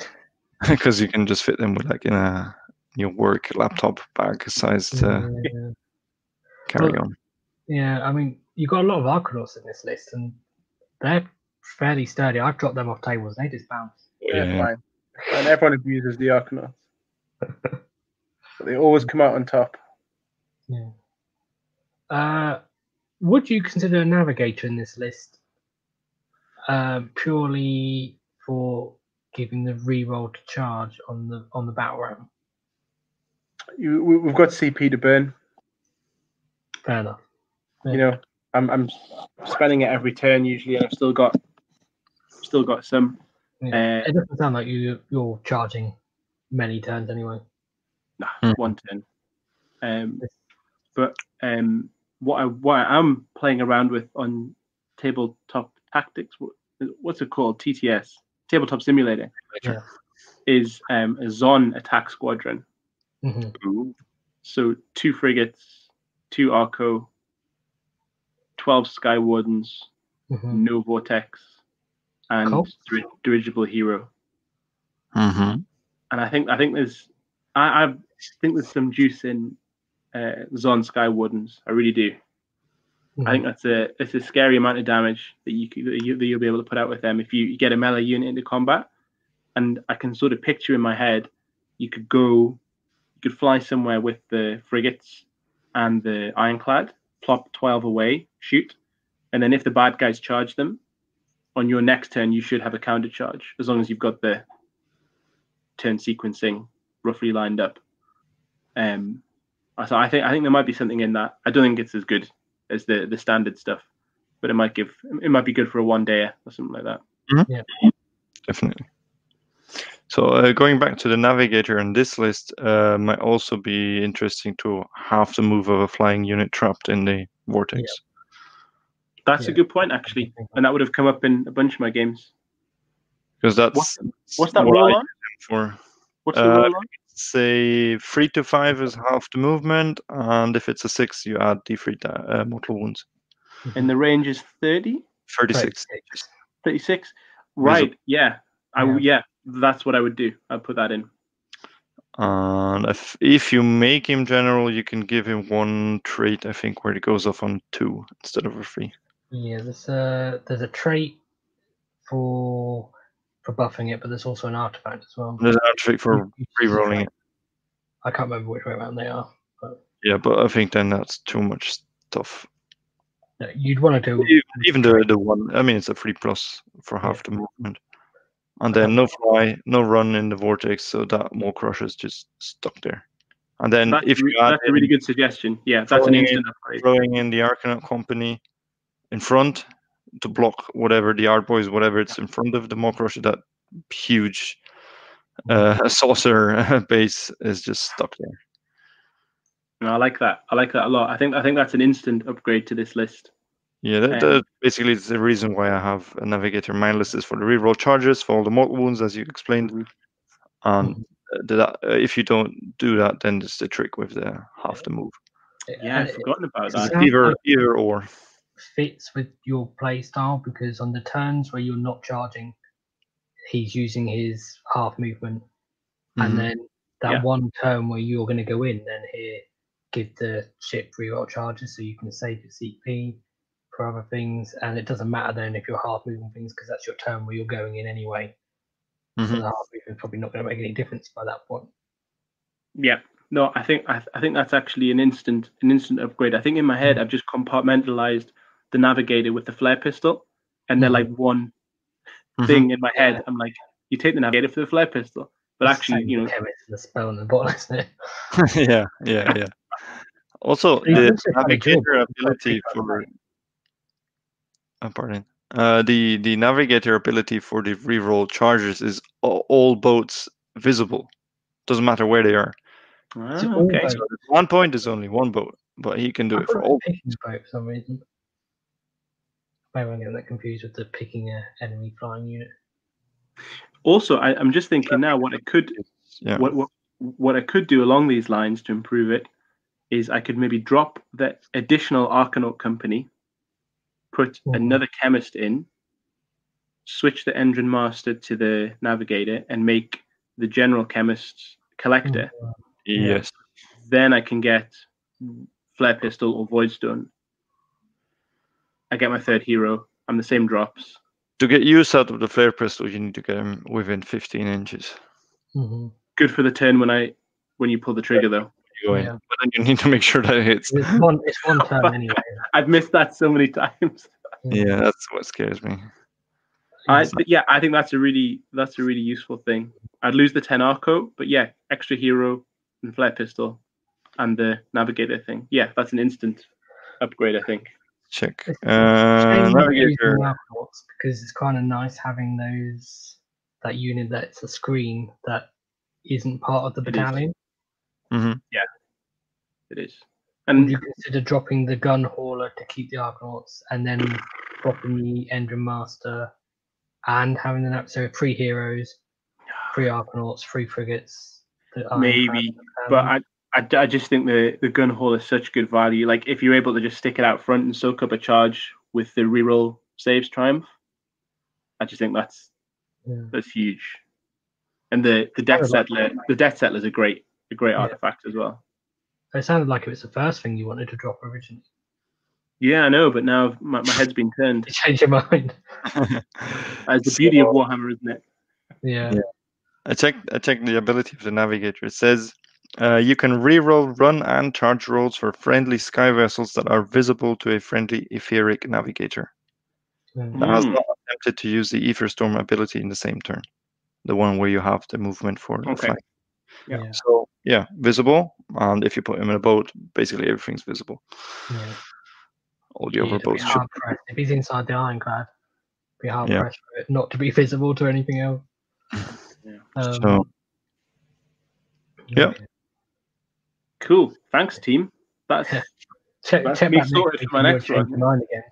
because you can just fit them with like in a your work laptop bag sized uh, Yeah. carry Well, on. Yeah, I mean, you got a lot of Arkanauts in this list, and they're fairly sturdy. I've dropped them off tables; they just bounce. They're Yeah. fine. And everyone abuses the Arkanauts. but they always come out on top. Yeah. Uh, would you consider a navigator in this list um, purely for giving the reroll to charge on the on the battle ram? You, we- we've got CP to burn. Fair enough. You know, I'm I'm spending it every turn usually, and I've still got still got some. Yeah. Uh, it doesn't sound like you you're charging many turns anyway. Nah, one turn. Um, but um, what I what I am playing around with on tabletop tactics, what's it called? TTS, tabletop simulator, Yeah. is um, a Zon attack squadron. hmm So two frigates, two Arco, twelve Sky Wardens, hmm no Vortex, and Cool. dir- dirigible hero. hmm And I think I think there's I, I think there's some juice in uh, Zon Sky Wardens. I really do. I think that's a it's a scary amount of damage that you could, that, you, that you'll be able to put out with them if you, you get a melee unit into combat. And I can sort of picture in my head, you could go, you could fly somewhere with the frigates and the ironclad, plop twelve away, shoot, and then if the bad guys charge them, on your next turn you should have a counter charge as long as you've got the turn sequencing roughly lined up. Um, so I think I think there might be something in that. I don't think it's as good as the the standard stuff, but it might give it might be good for a one day or something like that. Yeah, Definitely. So uh, going back to the navigator and this list, uh, might also be interesting to have the move of a flying unit trapped in the vortex. That's a good point actually, and that would have come up in a bunch of my games. Because that's What's that what roll I on? for. What's the Uh, roll on? Say three to five is half the movement, and if it's a six, you add d3 da- uh, mortal wounds. And the range is 30, 36. 36? Right. Yeah. I w- Yeah. yeah. That's what I would do. I'd put that in. And if if you make him general, you can give him one trait, I think, where it goes off on two instead of a three. Yeah, there's a there's a trait for for buffing it, but there's also an artifact as well. There's an artifact for You- you choose a re-rolling it. I can't remember which way around they are. Yeah, but I think then that's too much stuff. No, You'd want to do Even, even the the one, I mean, it's a three plus for half the movement, and then no fly, no run in the vortex, so that Maw-Krusha is just stuck there. And then That's, if re- you add that's a really good suggestion. Yeah, that's an throwing in- instant upgrade. throwing in the Arkanaut company in front to block whatever the Ardboys, whatever it's in front of the Maw-Krusha, that huge uh, saucer base is just stuck there. No, I like that. I like that a lot. I think I think that's an instant upgrade to this list. Yeah, that, Um, that basically is the reason why I have a navigator mindless is for the reroll charges for all the mortal wounds, as you explained. Mhm. And uh, that, uh, if you don't do that, then it's the trick with the half the move. Yeah, and I've forgotten about that. either either or. Fits with your play style because on the turns where you're not charging, he's using his half movement, Mhm. and then that Yeah. one turn where you're going to go in, then here give the ship reroll charges so you can save your CP for other things, and it doesn't matter then if you're half moving things because that's your turn where you're going in anyway. So Mhm. the half movement probably not going to make any difference by that point. Yeah. No, I think I, I think that's actually an instant an instant upgrade. I think in my head I've just compartmentalized the navigator with the flare pistol, and they're like one Mhm. thing in my head. I'm like, you take the navigator for the flare pistol, but It's actually, you know, the spell in the bottle, isn't it? yeah, yeah, yeah. Also, Yeah, the that's a funny job. navigator ability for uh, pardon. Uh, the the navigator ability for the reroll charges is all, all boats visible. Doesn't matter where they are. Ah, okay. So one point is only one boat, but he can do I it for all. was picking boat for some reason. Maybe I'm getting that confused with the picking a enemy flying unit. Also, I, I'm just thinking now what I could Yeah. what, what what I could do along these lines to improve it is I could maybe drop that additional Arkanaut company, put Mhm. another Khemist in, switch the Endrinmaster to the navigator, and make the general Khemist collector. Yes. Then I can get flare pistol or void stone. I get my third hero. I'm the same drops. To get use out of the flare pistol, you need to get him within 15 inches. hmm Good for the turn when I when you pull the trigger though. You Yeah. but then you need to make sure that it hits. It's one. It's one turn anyway. I've missed that so many times. Yeah, that's what scares me. I, Yes. yeah, I think that's a really that's a really useful thing. I'd lose the ten arco, but yeah, extra hero and flare pistol, and the navigator thing. Yeah, that's an instant upgrade. I think. Check. Uh, Shame not using navigator. the because it's kind of nice having those that unit that's a screen that isn't part of the It is. Yeah, It is. Would And you consider dropping the Gunhauler to keep the Arkanauts and then dropping the Endrinmaster and having the nav- so three heroes, three Arkanauts, three frigates? the Ironclad maybe, but? I, I I just think the the gun haul is such good value. Like if you're able to just stick it out front and soak up a charge with the reroll saves triumph, I just think that's Yeah. that's huge. And the the death would like settler the death settler is a great a great Yeah. artifact as well. It sounded like it was the first thing you wanted to drop originally. Yeah, I know, but now my, my head's been turned. You changed your mind. That's the beauty of Warhammer, isn't it? Yeah. Yeah. I checked. I checked the ability of the navigator. It says uh, you can reroll run and charge rolls for friendly sky vessels that are visible to a friendly Aetheric Navigator Yeah. that has Hmm. not attempted to use the Aetherstorm ability in the same turn. The one where you have the movement for the Okay. flank. Yeah. Yeah. So yeah, visible. And if you put him in a boat, basically everything's visible. yeah. All the Yeah, other it'd be boats should. hard pressed. If he's inside the ironclad, be hard Yeah. pressed for it not to be visible to anything else. Yeah. Um, So yeah. Cool. Thanks, team. That's Check, That's check me sorted for my next one. your again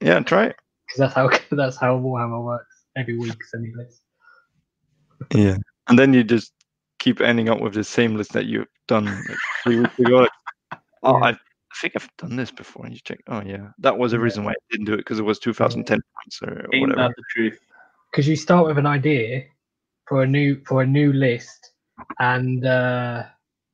yeah, try it. because that's how that's how Warhammer works. Every week, send me list. Yeah. And then you just keep ending up with the same list that you've done like, three weeks ago. Like, oh, Yeah. I, I think I've done this before. And you check, oh, yeah, that was the Yeah. reason why I didn't do it because it was 2010 points or ain't whatever. that the truth. Because you start with an idea for a new for a new list, and uh,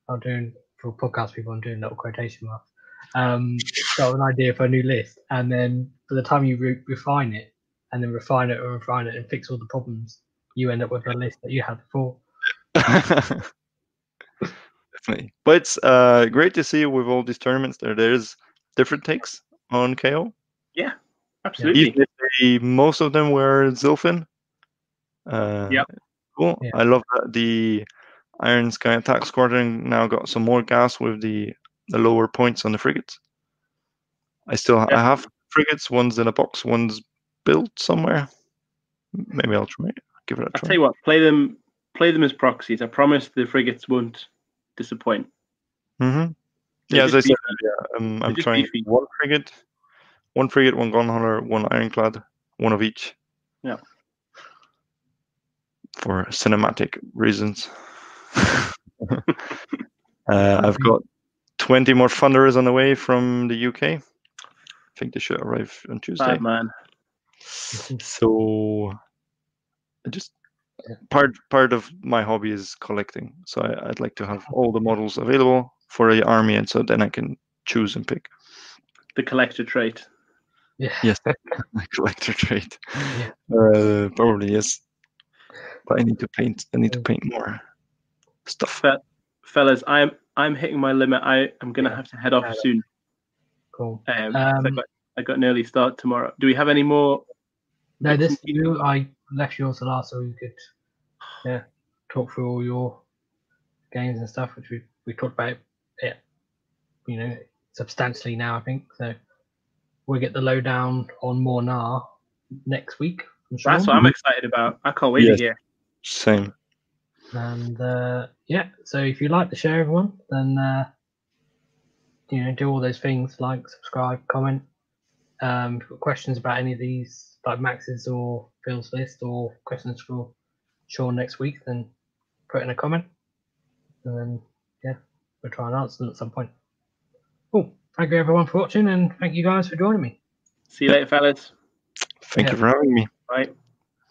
I'm doing for podcast people. I'm doing little quotation marks. Um, start with an idea for a new list, and then by the time you re- refine it, and then refine it and refine it and fix all the problems, you end up with a list that you had before. Definitely. But it's uh, great to see with all these tournaments there, there's different takes on KO. Yeah, absolutely. Even if they, most of them were Zilfin. Uh, Yep. Cool. Yeah. I love that the Iron Sky Attack Squadron now got some more gas with the, the lower points on the frigates. I still ha- I have frigates. One's in a box. One's built somewhere. Maybe I'll try it. Give it a I'll try. tell you what, play them play them as proxies. I promise the frigates won't disappoint. Mm-hmm. They're Yeah, as I said, yeah, um, I'm trying beefy. one frigate, one frigate, one gun hunter, one ironclad, one of each. Yeah. For cinematic reasons. uh, I've got 20 more funders on the way from the UK. I think they should arrive on Tuesday. Bad man. So I just part part of my hobby is collecting. So I, I'd like to have all the models available for the army, and so then I can choose and pick. The collector trait. Yeah. Yes, collector trait. Yeah. Uh, probably yes. But I need to paint. I need to paint more stuff. But fellas, I'm I'm hitting my limit. I am gonna Yeah. have to head off Yeah. soon. Cool. Um, 'cause I Um, got I got an early start tomorrow. Do we have any more? No, this you I left yours to last, so we could yeah talk through all your games and stuff, which we we talked about it, you know, substantially now. I think so. We'll get the lowdown on Mhornar next week. I'm sure. That's what I'm excited about. I can't wait Yes. to hear. Same. And uh, yeah, so if you like the show, everyone, then uh, you know do all those things like subscribe, comment. Um, if you've got questions about any of these, like Max's or Phil's list, or questions for Sean next week, then put in a comment, and then yeah, we'll try and answer them at some point. Cool. Thank you everyone for watching, and thank you guys for joining me. See you later, fellas. Thank Yeah. you for having me. Bye.